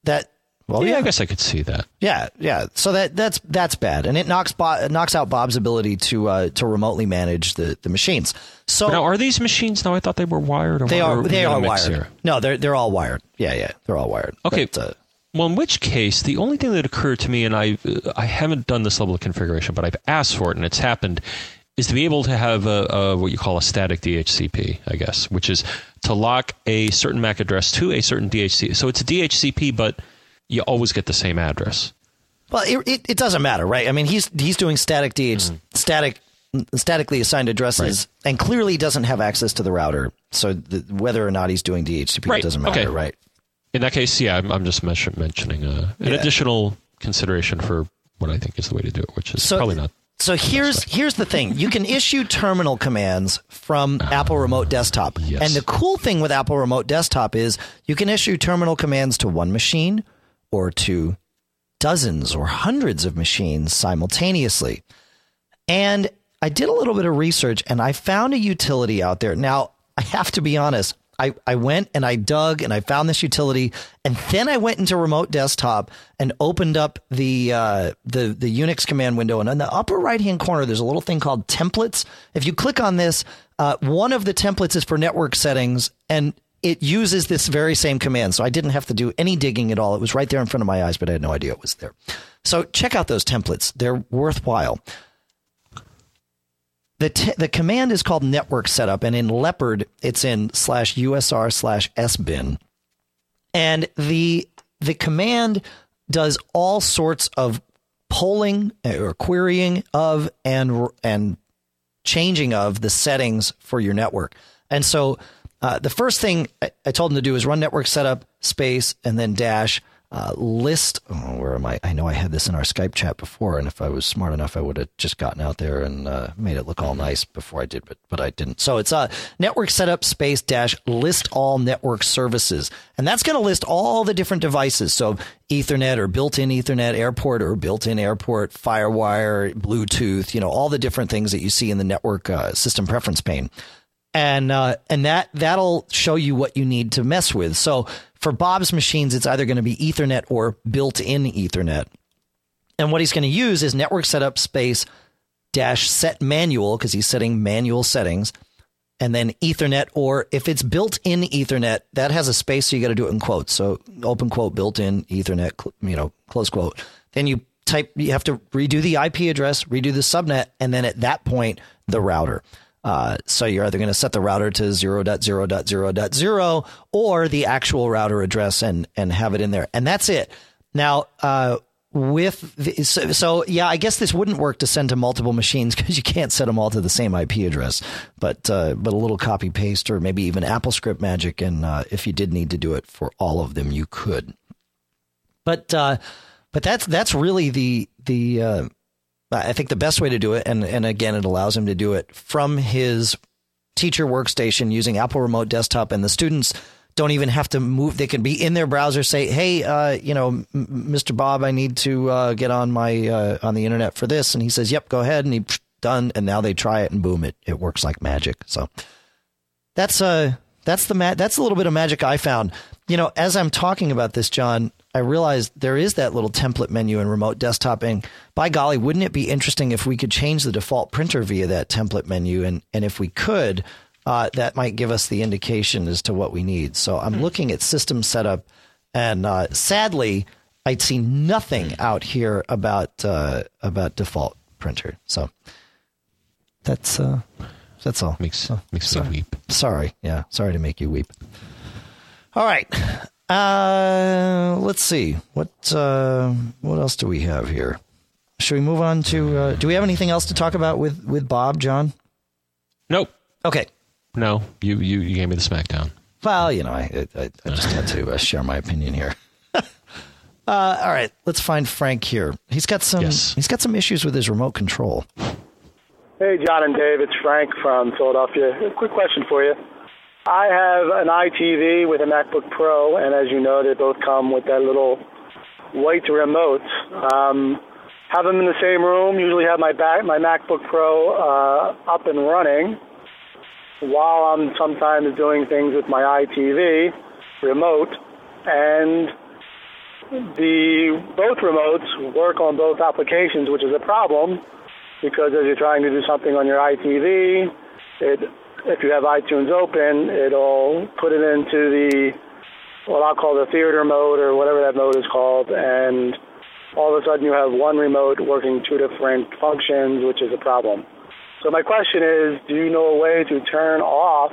that.
Well, yeah, yeah, I guess I could see that.
Yeah, yeah. So that that's that's bad, and it knocks Bo- knocks out Bob's ability to uh, to remotely manage the, the machines. So
but now, are these machines? No, I thought they were wired.
they are. They are wired. Here? No, they're they're all wired. Yeah, yeah, they're all wired.
Okay. But, uh, well, in which case, the only thing that occurred to me, and I I haven't done this level of configuration, but I've asked for it, and it's happened, is to be able to have a, a, what you call a static DHCP, I guess, which is to lock a certain MAC address to a certain DHCP. So it's a DHCP, but you always get the same address.
Well, it, it, it doesn't matter, right? I mean, he's he's doing static DH
Mm-hmm.
static statically assigned addresses, and clearly doesn't have access to the router. So the, whether or not he's doing DHCP
Right,
it doesn't matter,
okay.
right?
In that case, yeah, I'm, I'm just mention, mentioning uh, an
Yeah.
additional consideration for what I think is the way to do it, which is
So-
probably not.
So here's here's the thing: you can issue terminal commands from uh-huh. Apple Remote Desktop,
yes.
and the cool thing with Apple Remote Desktop is you can issue terminal commands to one machine or to dozens or hundreds of machines simultaneously. And I did a little bit of research, and I found a utility out there. Now I have to be honest. I, I went and I dug and I found this utility, and then I went into Remote Desktop and opened up the uh, the the Unix command window. And in the upper right hand corner, there's a little thing called templates. If you click on this, uh, one of the templates is for network settings, and it uses this very same command. So I didn't have to do any digging at all. It was right there in front of my eyes, but I had no idea it was there. So check out those templates; they're worthwhile the t- the command is called network setup, and in Leopard it's in slash usr slash sbin, and the the command does all sorts of polling or querying of and and changing of the settings for your network. And so uh, the first thing I, I told him to do is run network setup space and then dash uh, list. Oh, where am I? I know I had this in our Skype chat before, and if I was smart enough, I would have just gotten out there and uh, made it look all nice before I did, but but I didn't. So it's uh, network setup space dash list all network services, and that's going to list all the different devices. So Ethernet or built-in Ethernet, airport or built-in airport, FireWire, Bluetooth, you know, all the different things that you see in the network uh, system preference pane and uh, and that that'll show you what you need to mess with. So for Bob's machines, it's either going to be Ethernet or built-in Ethernet. And what he's going to use is network setup space dash set manual because he's setting manual settings, and then Ethernet or if it's built-in Ethernet, that has a space, so you got to do it in quotes. So open quote built-in Ethernet, you know, close quote. Then you type, you have to redo the IP address, redo the subnet, and then at that point the router. Uh, so you're either going to set the router to 0.0.0.0 or the actual router address and and have it in there, and that's it. Now, uh, with the, so, so yeah, I guess this wouldn't work to send to multiple machines because you can't set them all to the same IP address. But uh, but a little copy paste or maybe even AppleScript magic, and uh, if you did need to do it for all of them, you could. But uh, but that's that's really the the uh, I think the best way to do it, and and again, it allows him to do it from his teacher workstation using Apple Remote Desktop, and the students don't even have to move. They can be in their browser, say, "Hey, uh, you know, M- Mr. Bob, I need to uh, get on my uh, on the internet for this," and he says, "Yep, go ahead," and he done, and now they try it, and boom, it it works like magic. So that's uh that's the ma- that's a little bit of magic I found. You know, as I'm talking about this, John, I realized there is that little template menu in remote desktop, and by golly, wouldn't it be interesting if we could change the default printer via that template menu? And and if we could, uh, that might give us the indication as to what we need. So I'm looking at system setup, and uh, sadly, I'd see nothing out here about uh, about default printer. So that's uh, that's all.
Makes
So,
makes
sorry.
me weep.
Sorry. Yeah. Sorry to make you weep. All right. Uh, let's see. What uh, what else do we have here? Should we move on to? Uh, do we have anything else to talk about with with Bob, John?
Nope.
Okay.
No. You you, you gave me the smackdown.
Well, you know, I I, I just had to uh, share my opinion here. uh, all right. Let's find Frank here. He's got some.
Yes.
He's got some issues with his remote control.
Hey, John and Dave, it's Frank from Philadelphia. A quick question for you. I have an iTV with a MacBook Pro, and as you know, they both come with that little white remote. Um, have them in the same room. Usually have my back, my MacBook Pro uh, up and running while I'm sometimes doing things with my iTV remote, and the both remotes work on both applications, which is a problem because as you're trying to do something on your iTV, it if you have iTunes open, it'll put it into the what I'll call the theater mode or whatever that mode is called, and all of a sudden you have one remote working two different functions, which is a problem. So my question is, do you know a way to turn off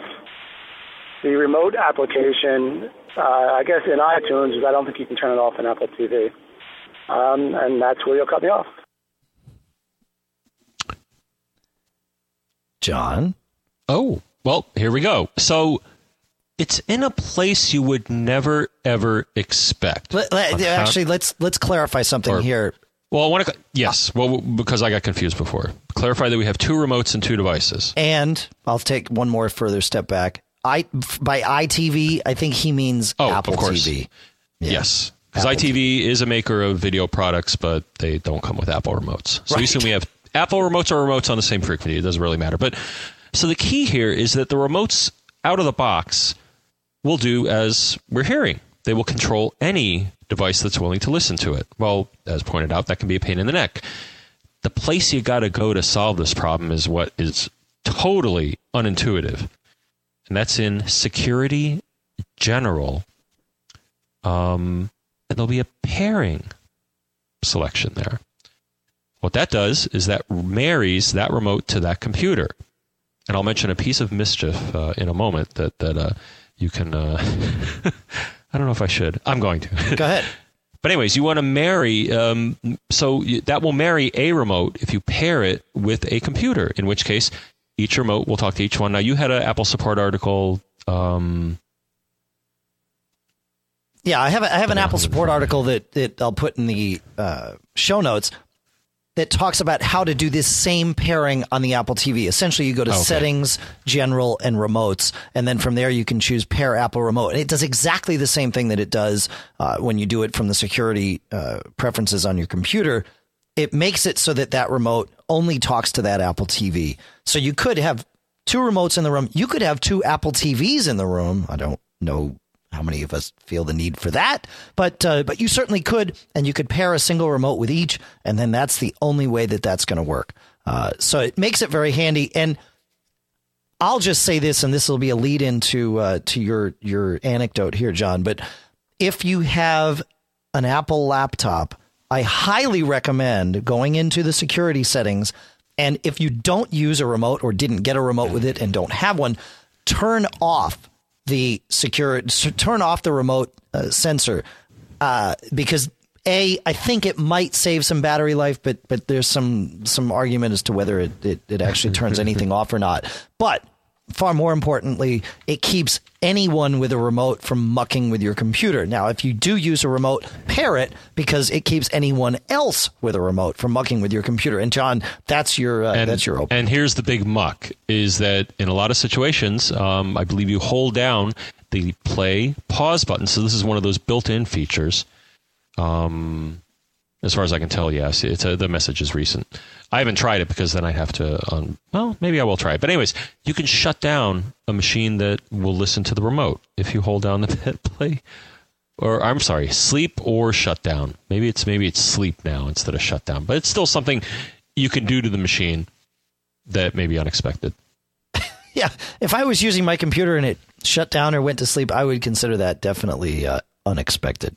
the remote application? Uh, I guess in iTunes, because I don't think you can turn it off in Apple TV. um, and that's where you'll cut me off.
John.
Oh, well, here we go. So it's in a place you would never ever expect.
Let, let, actually, let's let's clarify something
Or-
here.
Well, I want to. Yes. Well, because I got confused before. Clarify that we have two remotes and two devices.
And I'll take one more further step back. I by ITV, I think he means
Oh, of
Apple
course.
TV. Yeah.
Yes. Because ITV is a maker of video products, but they don't come with Apple remotes. So we
Right.
assume we have Apple remotes or remotes on the same frequency. It doesn't really matter. But so the key here is that the remotes out of the box will do as we're hearing. They will control any device that's willing to listen to it. Well, as pointed out, that can be a pain in the neck. The place you got to go to solve this problem is what is totally unintuitive. And that's in security general um, and there'll be a pairing selection there. What that does is that marries that remote to that computer. And I'll mention a piece of mischief uh, in a moment that that uh, you can. Uh, I don't know if I should. I'm going to.
Go ahead.
But anyways, you want to marry. Um, so you, that will marry a remote if you pair it with a computer. In which case, each remote will talk to each one. Now you had an Apple support article. Um,
Yeah, I have a, I have an Apple support article that, that I'll put in the uh, show notes that talks about how to do this same pairing on the Apple TV. Essentially, you go to
Okay.
settings, general, and remotes, and then from there you can choose pair Apple remote. And it does exactly the same thing that it does uh, when you do it from the security uh, preferences on your computer. It makes it so that that remote only talks to that Apple TV. So you could have two remotes in the room. You could have two Apple TVs in the room. I don't know how many of us feel the need for that, but uh, but you certainly could, and you could pair a single remote with each, and then that's the only way that that's going to work. Uh, so it makes it very handy. And I'll just say this, and this will be a lead into uh, to your your anecdote here, John. But if you have an Apple laptop, I highly recommend going into the security settings. And if you don't use a remote or didn't get a remote with it and don't have one, turn off the secure, turn off the remote uh, sensor uh, because a I think it might save some battery life, but but there's some some argument as to whether it it, it actually turns anything off or not. But far more importantly, it keeps anyone with a remote from mucking with your computer. Now, if you do use a remote, pair it because it keeps anyone else with a remote from mucking with your computer. And John, that's your uh,
and,
that's your open.
And here's the big muck: is that in a lot of situations, um, I believe you hold down the play pause button. So this is one of those built-in features. Um, as far as I can tell, yes, it's a, the message is recent. I haven't tried it because then I'd have to. Um, well, maybe I will try it. But anyways, you can shut down a machine that will listen to the remote if you hold down the hit play. Or I'm sorry, sleep or shut down. Maybe it's maybe it's sleep now instead of shut down. But it's still something you can do to the machine that may be unexpected.
Yeah, if I was using my computer and it shut down or went to sleep, I would consider that definitely uh, unexpected.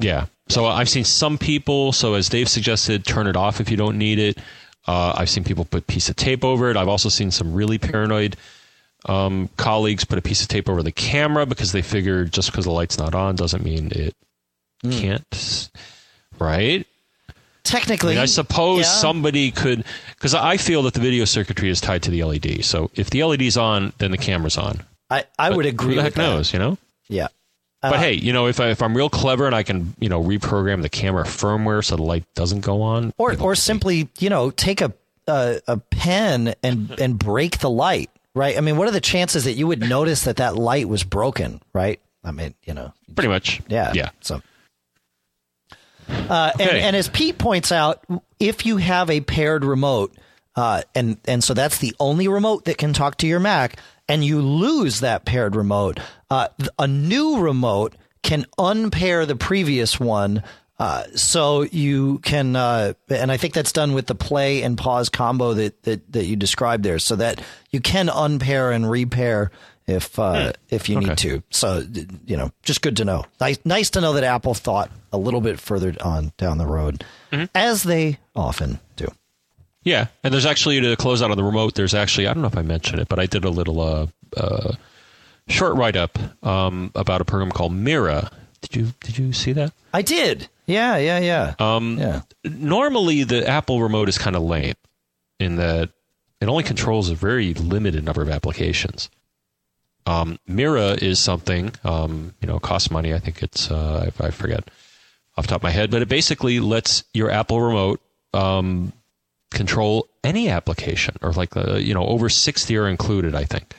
Yeah. So I've seen some people. So as Dave suggested, turn it off if you don't need it. Uh, I've seen people put a piece of tape over it. I've also seen some really paranoid um, colleagues put a piece of tape over the camera because they figure just because the light's not on doesn't mean it can't. Right. I,
Technically,
mean, I suppose
yeah.
somebody could because I feel that the video circuitry is tied to the LED. So if the LED's on, then the camera's on.
I, I would agree.
Who the
with
heck
that.
knows? You know.
Yeah.
But
Uh,
hey, you know, if I, if I'm real clever and I can, you know, reprogram the camera firmware so the light doesn't go on,
or or simply you know take a a, a pen and and break the light right? I mean what are the chances that you would notice that that light was broken right? I mean you know.
Pretty much,
yeah
yeah,
so. Uh, and, and as Pete points out, if you have a paired remote, uh, and and so that's the only remote that can talk to your Mac, and you lose that paired remote, uh, a new remote can unpair the previous one. Uh, so you can, uh, and I think that's done with the play and pause combo that, that, that you described there, so that you can unpair and repair if uh, if you need
Hmm.
To. So you know, just good to know. Nice, nice to know that Apple thought a little bit further on down the road,
Mm-hmm.
as they often do.
Yeah. And there's actually to close out on the remote. There's actually I don't know if I mentioned it, but I did a little uh, uh, short write up um, about a program called Mira. Did you did you see that?
I did. Yeah, yeah, yeah.
Um,
yeah.
Normally, the Apple remote is kind of lame in that it only controls a very limited number of applications. Um, Mira is something, um, you know, costs money. I think it's, uh, I, I, forget off the top of my head, but it basically lets your Apple remote um, control any application, or like, uh, you know, over 60 are included, I think.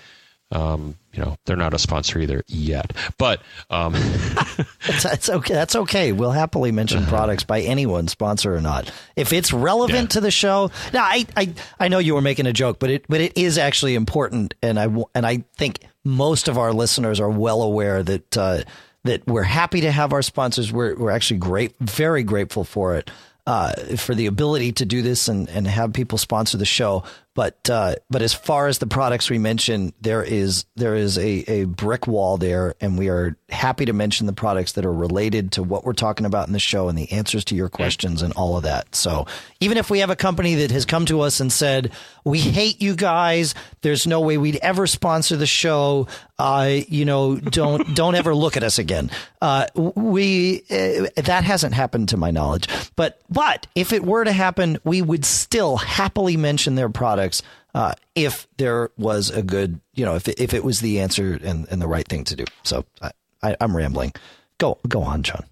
Um, you know, they're not a sponsor either yet, but um,
it's, it's, okay. That's okay. We'll happily mention products by anyone, sponsor or not, if it's relevant yeah. to the show. Now, I, I, I know you were making a joke, but it, but it is actually important, and I, and I think most of our listeners are well aware that uh, that we're happy to have our sponsors. We're we're actually great, very grateful for it uh, for the ability to do this and, and have people sponsor the show. But uh, but as far as the products we mentioned, there is there is a, a brick wall there, and we are happy to mention the products that are related to what we're talking about in the show and the answers to your questions and all of that. So even if we have a company that has come to us and said we hate you guys, there's no way we'd ever sponsor the show. Uh, you know, don't don't ever look at us again. Uh, we uh, that hasn't happened to my knowledge, but but if it were to happen, we would still happily mention their products products uh, if there was a good, you know, if it, if it was the answer and, and the right thing to do. So I, I, am rambling. Go go on, John.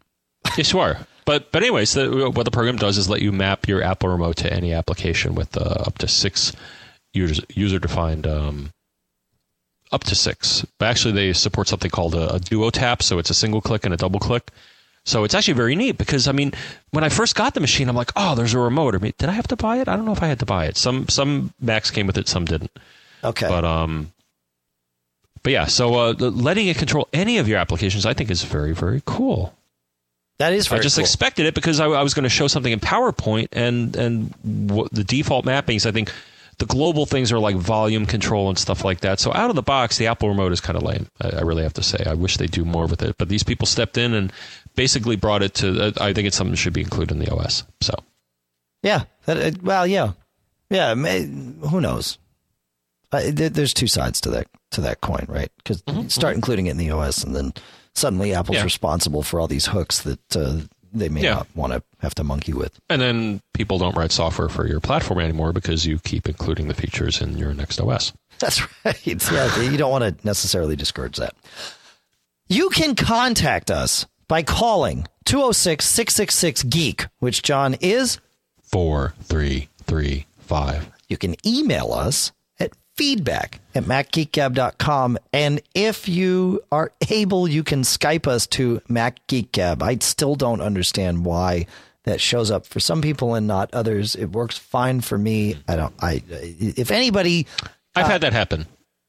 yes, you are. But but anyways, the, what the program does is let you map your Apple Remote to any application with uh, up to six user user defined. Um, up to six, but actually they support something called a, a duo tap, so it's a single click and a double click. So it's actually very neat because I mean, when I first got the machine, I'm like, oh, there's a remote. I mean, did I have to buy it? I don't know if I had to buy it. Some some Macs came with it, some didn't.
Okay.
But um, but yeah, so uh, letting it control any of your applications, I think, is very very cool.
That is. I
just
cool.
expected it because I, I was going to show something in PowerPoint, and and the default mappings, I think the global things are like volume control and stuff like that. So out of the box, the Apple remote is kind of lame. I, I, really have to say. I wish they do more with it. But these people stepped in and basically brought it to. Uh, I think it's something that should be included in the OS. So,
yeah. That, uh, well, yeah, yeah. May, who knows? Uh, there's two sides to that to that coin, right? Because mm-hmm, start mm-hmm. including it in the OS, and then suddenly Apple's yeah. responsible for all these hooks that uh, they may yeah. not want to have to monkey with.
And then people don't write software for your platform anymore because you keep including the features in your next OS.
That's right. Yeah, you don't want to necessarily discourage that. You can contact us by calling 206 666 Geek, which John is
4335.
You can email us at feedback at macgeekgab.com. And if you are able, you can Skype us to MacGeekGab. I still don't understand why that shows up for some people and not others. It works fine for me. I don't, I, if anybody.
I've uh, had that happen.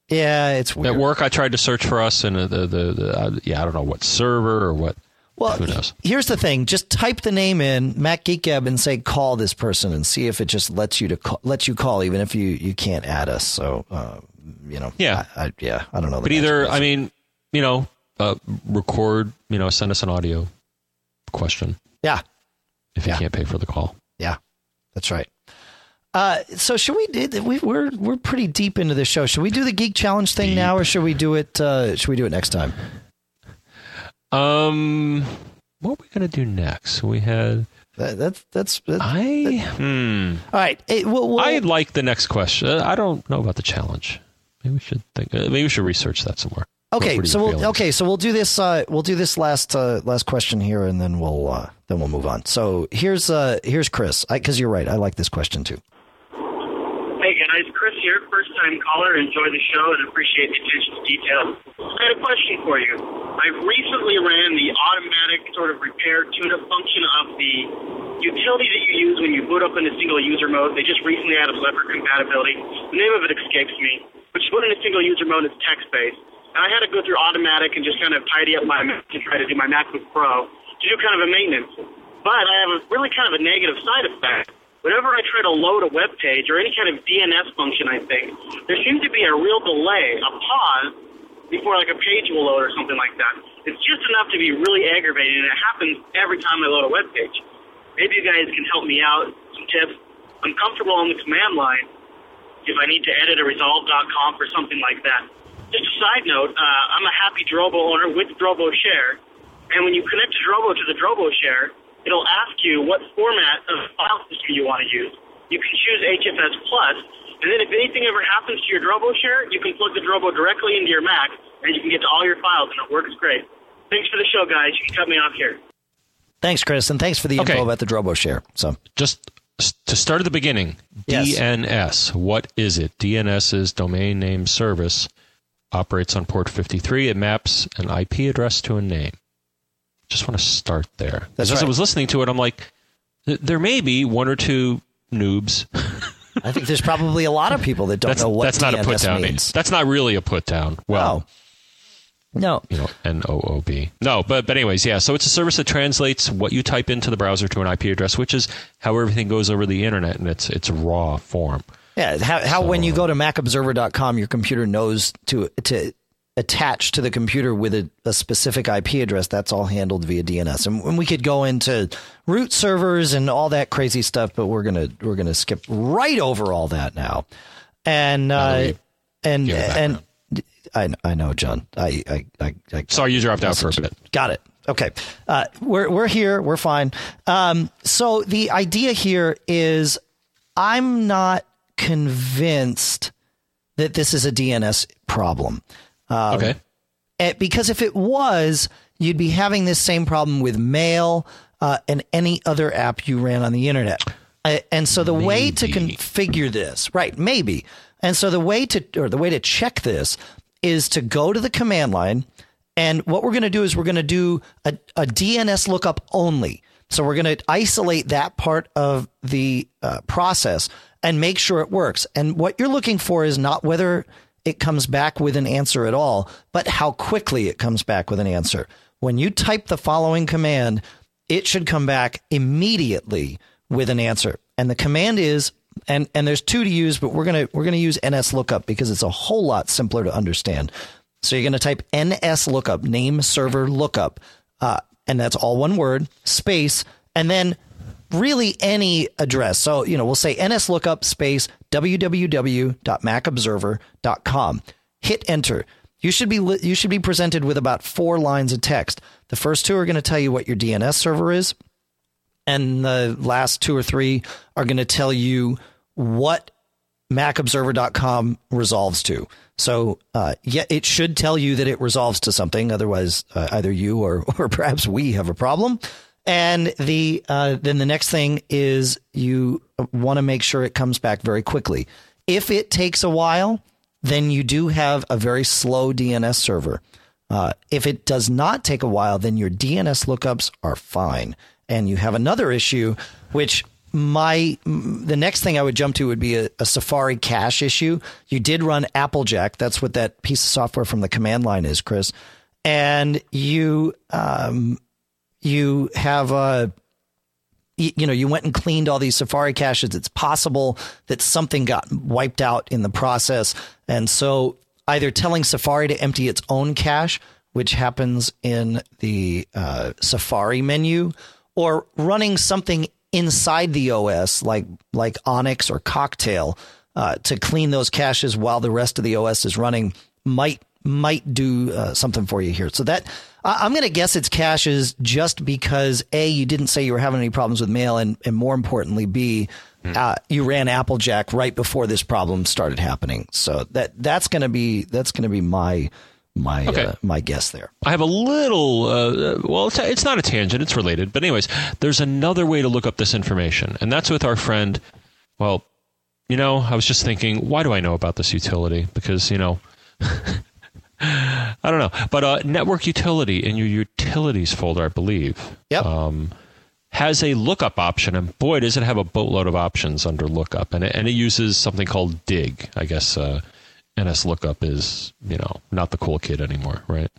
Yeah, it's weird.
At work, I tried to search for us, and the, the, the uh, yeah, I don't know what server or what
well, Who knows? here's the thing: just type the name in Mac Geek Gab and say call this person and see if it just lets you to call, lets you call, even if you you can't add us. So, uh, you know,
yeah,
I, I, yeah, I don't know.
But either, I mean, you know, uh, record, you know, send us an audio question.
Yeah,
if you yeah. can't pay for the call.
Yeah, that's right. Uh, so should we? we we're we're pretty deep into the show. Should we do the geek challenge thing deep. now, or should we do it? Uh, should we do it next time?
Um, what are we gonna do next? We had
that, that's that's, that's
I hmm.
All right, hey, we'll, we'll,
I like the next question. I don't know about the challenge. Maybe we should think. Uh, maybe we should research that some more.
Okay, so we'll okay, so we'll do this. Uh, we'll do this last uh, last question here, and then we'll uh, then we'll move on. So here's uh, here's Chris, because you're right. I like this question too.
Guys, Chris here, first time caller. Enjoy the show and appreciate the attention to detail. I had a question for you. I recently ran the automatic sort of repair tune-up function of the utility that you use when you boot up in a single user mode. They just recently added Leopard compatibility. The name of it escapes me. But you put in a single user mode, it's text-based. And I had to go through automatic and just kind of tidy up my Mac to try to do my MacBook Pro to do kind of a maintenance. But I have a really kind of a negative side effect whenever I try to load a web page or any kind of DNS function, I think, there seems to be a real delay, a pause, before like a page will load or something like that. It's just enough to be really aggravating, and it happens every time I load a web page. Maybe you guys can help me out, some tips. I'm comfortable on the command line if I need to edit a resolv.conf or something like that. Just a side note, uh, I'm a happy Drobo owner with Drobo Share, and when you connect Drobo to the Drobo Share, it'll ask you what format of file system you want to use. You can choose HFS Plus, and then if anything ever happens to your Drobo share, you can plug the Drobo directly into your Mac, and you can get to all your files, and it works great. Thanks for the show, guys. You can cut me off here.
Thanks, Chris, and thanks for the
Okay.
info about the Drobo share. So
Just to start at the beginning,
Yes.
DNS. What is it? DNS is domain name service. Operates on port 53. It maps an IP address to a name. Just want to start there.
That's
As I was listening to it, I'm like, there may be one or two noobs.
I think there's probably a lot of people that don't
That's,
know what
that's not a put down.
means.
That's not really a put down. Well,
no,
you know, N O O B. No, but but anyways, yeah. So it's a service that translates what you type into the browser to an IP address, which is how everything goes over the internet in its its raw form.
yeah. How, how when you go to MacObserver.com, your computer knows to to attach to the computer with a, a specific IP address. That's all handled via DNS, and, and we could go into root servers and all that crazy stuff, but we're gonna we're gonna skip right over all that now. And uh, and and I I know, John. I I I, I
Sorry, you dropped out for a bit.
Got it. Okay. Uh, we're we're here. We're fine. Um, so the idea here is, I'm not convinced that this is a DNS problem.
Okay.
Eh, because if it was, you'd be having this same problem with mail uh, and any other app you ran on the internet. Uh, and so the way to configure this, right? Maybe. And so the way to or the way to check this is to go to the command line, and what we're going to do is we're going to do a, a DNS lookup only. So we're going to isolate that part of the uh, process and make sure it works. And what you're looking for is not whether it comes back with an answer at all, but how quickly it comes back with an answer. When you type the following command, it should come back immediately with an answer. And the command is and and there's two to use, but we're gonna we're gonna use NS lookup because it's a whole lot simpler to understand. So you're gonna type NS lookup, name server lookup, uh, and that's all one word, space, and then really any address. So, you know, we'll say NS lookup space www.macobserver.com. Hit enter. You should be you should be presented with about four lines of text. The first two are going to tell you what your DNS server is, and the last two or three are going to tell you what macobserver.com resolves to. So, uh, yeah, it should tell you that it resolves to something. Otherwise, uh, either you or, or perhaps we have a problem. And the uh, then the next thing is you want to make sure it comes back very quickly. If it takes a while, then you do have a very slow DNS server. Uh, if it does not take a while, then your DNS lookups are fine. And you have another issue, which my the next thing I would jump to would be a, a Safari cache issue. You did run Applejack. That's what that piece of software from the command line is, Chris. And you um, you have a you know you went and cleaned all these Safari caches. It's possible that something got wiped out in the process, and so either telling Safari to empty its own cache, which happens in the uh, Safari menu, or running something inside the OS like like Onyx or Cocktail uh, to clean those caches while the rest of the OS is running might might do uh, something for you here. So that I'm going to guess it's caches just because a you didn't say you were having any problems with mail, and and more importantly, b uh, you ran Applejack right before this problem started happening. So that that's going to be that's going to be my my
Okay.
uh, my guess there.
I have a little, uh, well, it's, it's not a tangent, it's related. But, anyways, there's another way to look up this information, and that's with our friend. Well, you know, I was just thinking, why do I know about this utility? Because, you know, I don't know. But uh, Network Utility in your Utilities folder, I believe,
Yep.
um, has a lookup option. And boy, does it have a boatload of options under lookup. And it, and it uses something called dig. I guess uh, NS lookup is, you know, not the cool kid anymore, right?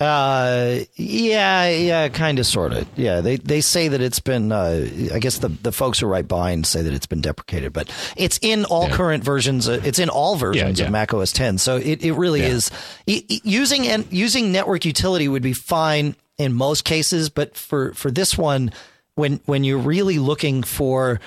Uh, yeah, yeah, kind of, sort of. Yeah, they they say that it's been. Uh, I guess the the folks who write behind say that it's been deprecated, but it's in all
Yeah.
current versions. Uh, it's in all versions
Yeah,
of
yeah.
Mac OS 10. So it, it really is y- y- using and using network utility would be fine in most cases, but for for this one, when when you're really looking for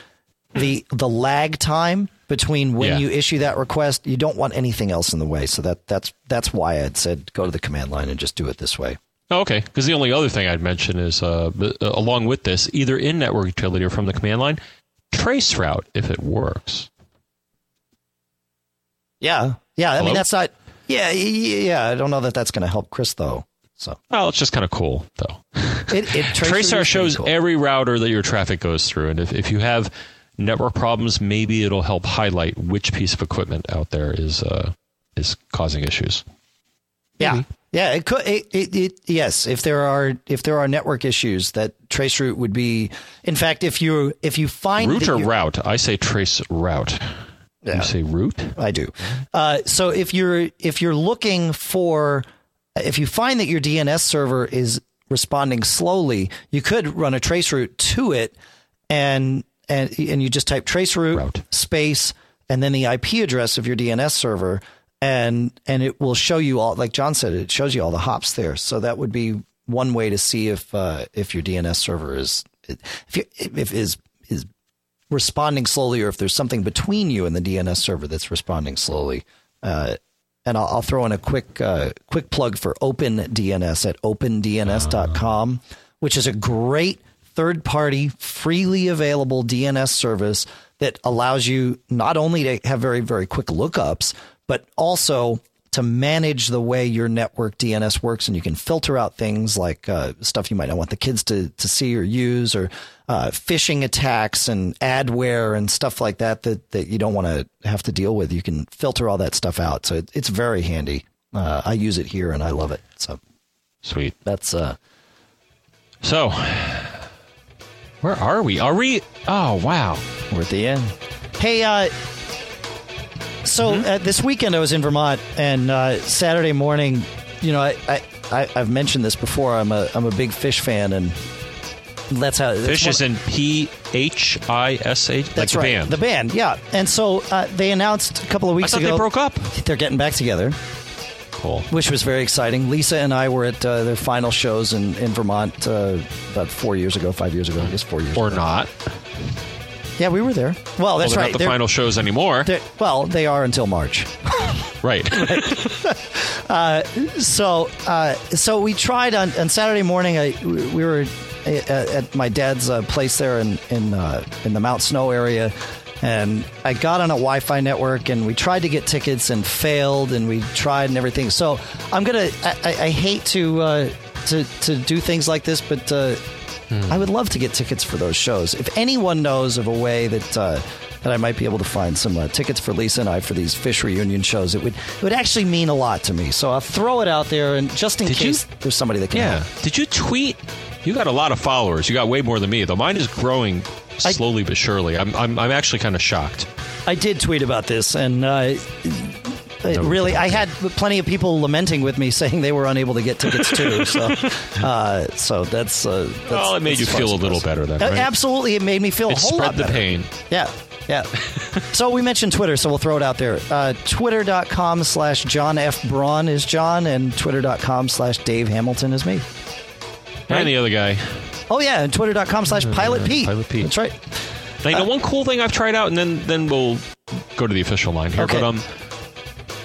the the lag time between when
Yeah.
you issue that request, you don't want anything else in the way. So that that's that's why I'd said go to the command line and just do it this way.
Oh, okay, because the only other thing I'd mention is, uh, uh, along with this, either in network utility or from the command line, trace route if it works.
Yeah, yeah. I
Hello?
mean, that's not. Yeah, yeah. I don't know that that's going to help Chris though. So
Well, it's just kind of cool, though.
it, it is
Traceroute shows
cool.
every router that your traffic goes through, and if, if you have network problems, maybe it'll help highlight which piece of equipment out there is uh, is causing issues.
Yeah, yeah. It could. It, it, it, yes, if there are if there are network issues, that traceroute would be. In fact, if you if you find
Route or route? I say trace route.
Yeah.
You say route?
I do. Uh, so if you're if you're looking for if you find that your DNS server is responding slowly, you could run a traceroute to it, and and and you just type traceroute
Route.
space and then the IP address of your DNS server, and and it will show you all. Like John said, it shows you all the hops there. So that would be one way to see if uh, if your DNS server is if you, if is is responding slowly or if there's something between you and the DNS server that's responding slowly. Uh, and I'll, I'll throw in a quick uh, quick plug for OpenDNS at opendns.com, which is a great third party, freely available DNS service that allows you not only to have very, very quick lookups, but also to manage the way your network DNS works, and you can filter out things like uh, stuff you might not want the kids to, to see or use, or uh, phishing attacks and adware and stuff like that that, that you don't want to have to deal with. You can filter all that stuff out, so it, it's very handy. Uh, I use it here and I love it. So
Sweet.
that's uh,
So, where are we? Are we? Oh, wow.
we're at the end. Hey, uh, so uh, this weekend I was in Vermont, and uh, Saturday morning, you know, I, I, I I've mentioned this before. I'm a I'm a big Phish fan, and that's how that's
Phish
one-
is in P H I S H. Like
That's
the
right.
band.
The band, yeah. And so uh, they announced a couple of
I
weeks
thought
ago
they broke up.
they're getting back together,
Cool.
which was very exciting. Lisa and I were at uh, their final shows in in Vermont uh, about four years ago, five years ago, I guess four years.
Or
ago.
not.
Yeah, we were there. Well, that's
well, they're
right.
not the
They're-
final shows anymore.
well, they are until March.
Right.
So, uh, so we tried on, on Saturday morning. I we were at, at my dad's uh, place there in in uh, in the Mount Snow area, and I got on a Wi-Fi network, and we tried to get tickets and failed, and we tried and everything. So I'm gonna. I, I, hate to uh, to to do things like this, but. Uh, I would love to get tickets for those shows. If anyone knows of a way that uh, that I might be able to find some uh, tickets for Lisa and I for these Phish reunion shows, it would it would actually mean a lot to me. So I'll throw it out there, and just in
Did you-
case there's somebody that can
yeah.
help.
Did you tweet? You got a lot of followers. You got way more than me, though. Mine is growing
I-
slowly but surely. I'm, I'm, I'm actually kind of shocked.
I did tweet about this, and uh,
No,
really, I had plenty of people lamenting with me, saying they were unable to get tickets too. So, uh, so that's, uh, that's
Well, it made you feel a little better then, right?
Absolutely, it made me feel
It
a whole
spread
lot
the
better.
pain.
Yeah, yeah. so we mentioned Twitter, so we'll throw it out there. Uh, Twitter.com slash John F. Braun is John, and Twitter.com slash Dave Hamilton is me.
And the other guy.
Oh, yeah, and Twitter.com slash Pilot Pete.
Uh, Pilot Pete.
That's right.
Now, you know, one cool thing I've tried out, and then, then we'll go to the official line here.
Okay.
But um,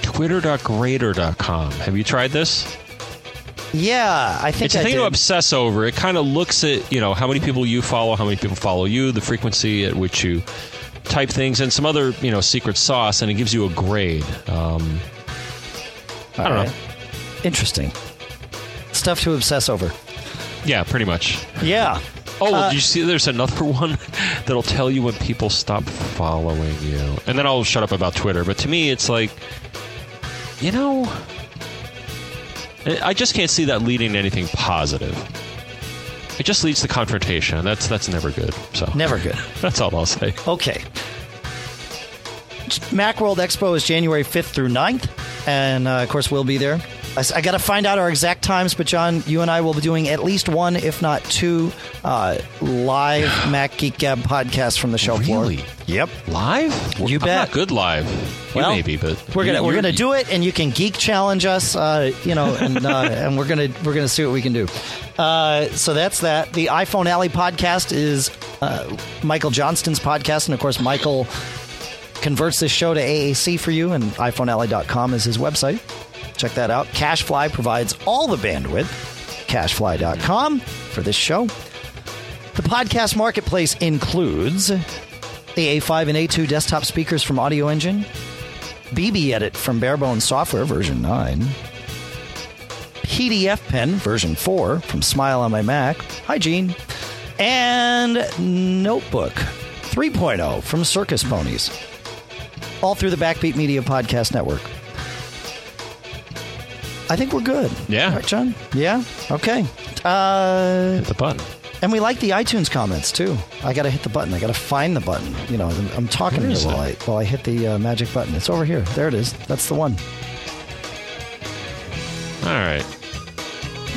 twitter.grader.com. Have you tried this?
Yeah, I think
It's a
I
thing to
did.
obsess over. It kind of looks at, you know, how many people you follow, how many people follow you, the frequency at which you type things, and some other, you know, secret sauce, and it gives you a grade. Um, I don't
All
know.
Interesting. Stuff to obsess over.
Yeah, pretty much.
Yeah.
Oh,
Uh,
did you see there's another one that'll tell you when people stop following you? And then I'll shut up about Twitter. But to me, it's like, you know, I I just can't see that leading to anything positive. It just leads to confrontation. That's that's never good. So
Never good.
that's all I'll say.
Okay. Macworld Expo is January 5th through 9th. And uh, of course, we'll be there. I, got to find out our exact times, but John, you and I will be doing at least one, if not two, uh, live Mac Geek Gab podcasts from the show floor.
Really?
Yep.
Live?
You
I'm
bet.
good live. You
Well,
maybe, but
We're gonna we're gonna do it, and you can geek challenge us, uh, you know, and uh, and we're gonna we're gonna see what we can do. Uh, so that's that. The iPhone Alley podcast is uh, Michael Johnston's podcast, and of course, Michael converts this show to AAC for you, and iPhonealley.com is his website. Check that out. CacheFly provides all the bandwidth. cachefly.com for this show. The podcast marketplace includes the A5 and A2 desktop speakers from Audio Engine, BB Edit from Barebones Software version 9, PDF Pen version 4 from Smile on my Mac. Hi, Gene. And Notebook 3.0 from Circus Ponies. All through the Backbeat Media Podcast Network. I think we're good.
Yeah.
Right, John? Yeah? Okay. Uh,
Hit the button.
and we like the iTunes comments too. I got to hit the button. I got to find the button. You know, I'm, I'm talking
Where
to you while I, while I hit the uh, magic button. It's over here. There it is. That's the one.
All right.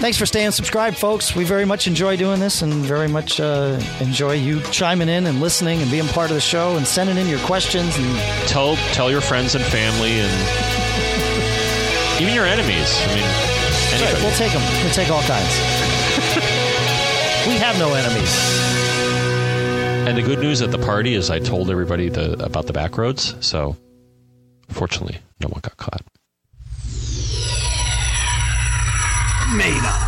Thanks for staying subscribed, folks. We very much enjoy doing this and very much uh, enjoy you chiming in and listening and being part of the show and sending in your questions. And
Tell tell your friends and family and even your enemies. I mean, anybody.
we'll take them. We'll take all kinds. we have no enemies.
And the good news at the party is I told everybody the, about the back roads, so fortunately, no one got caught.
Made up.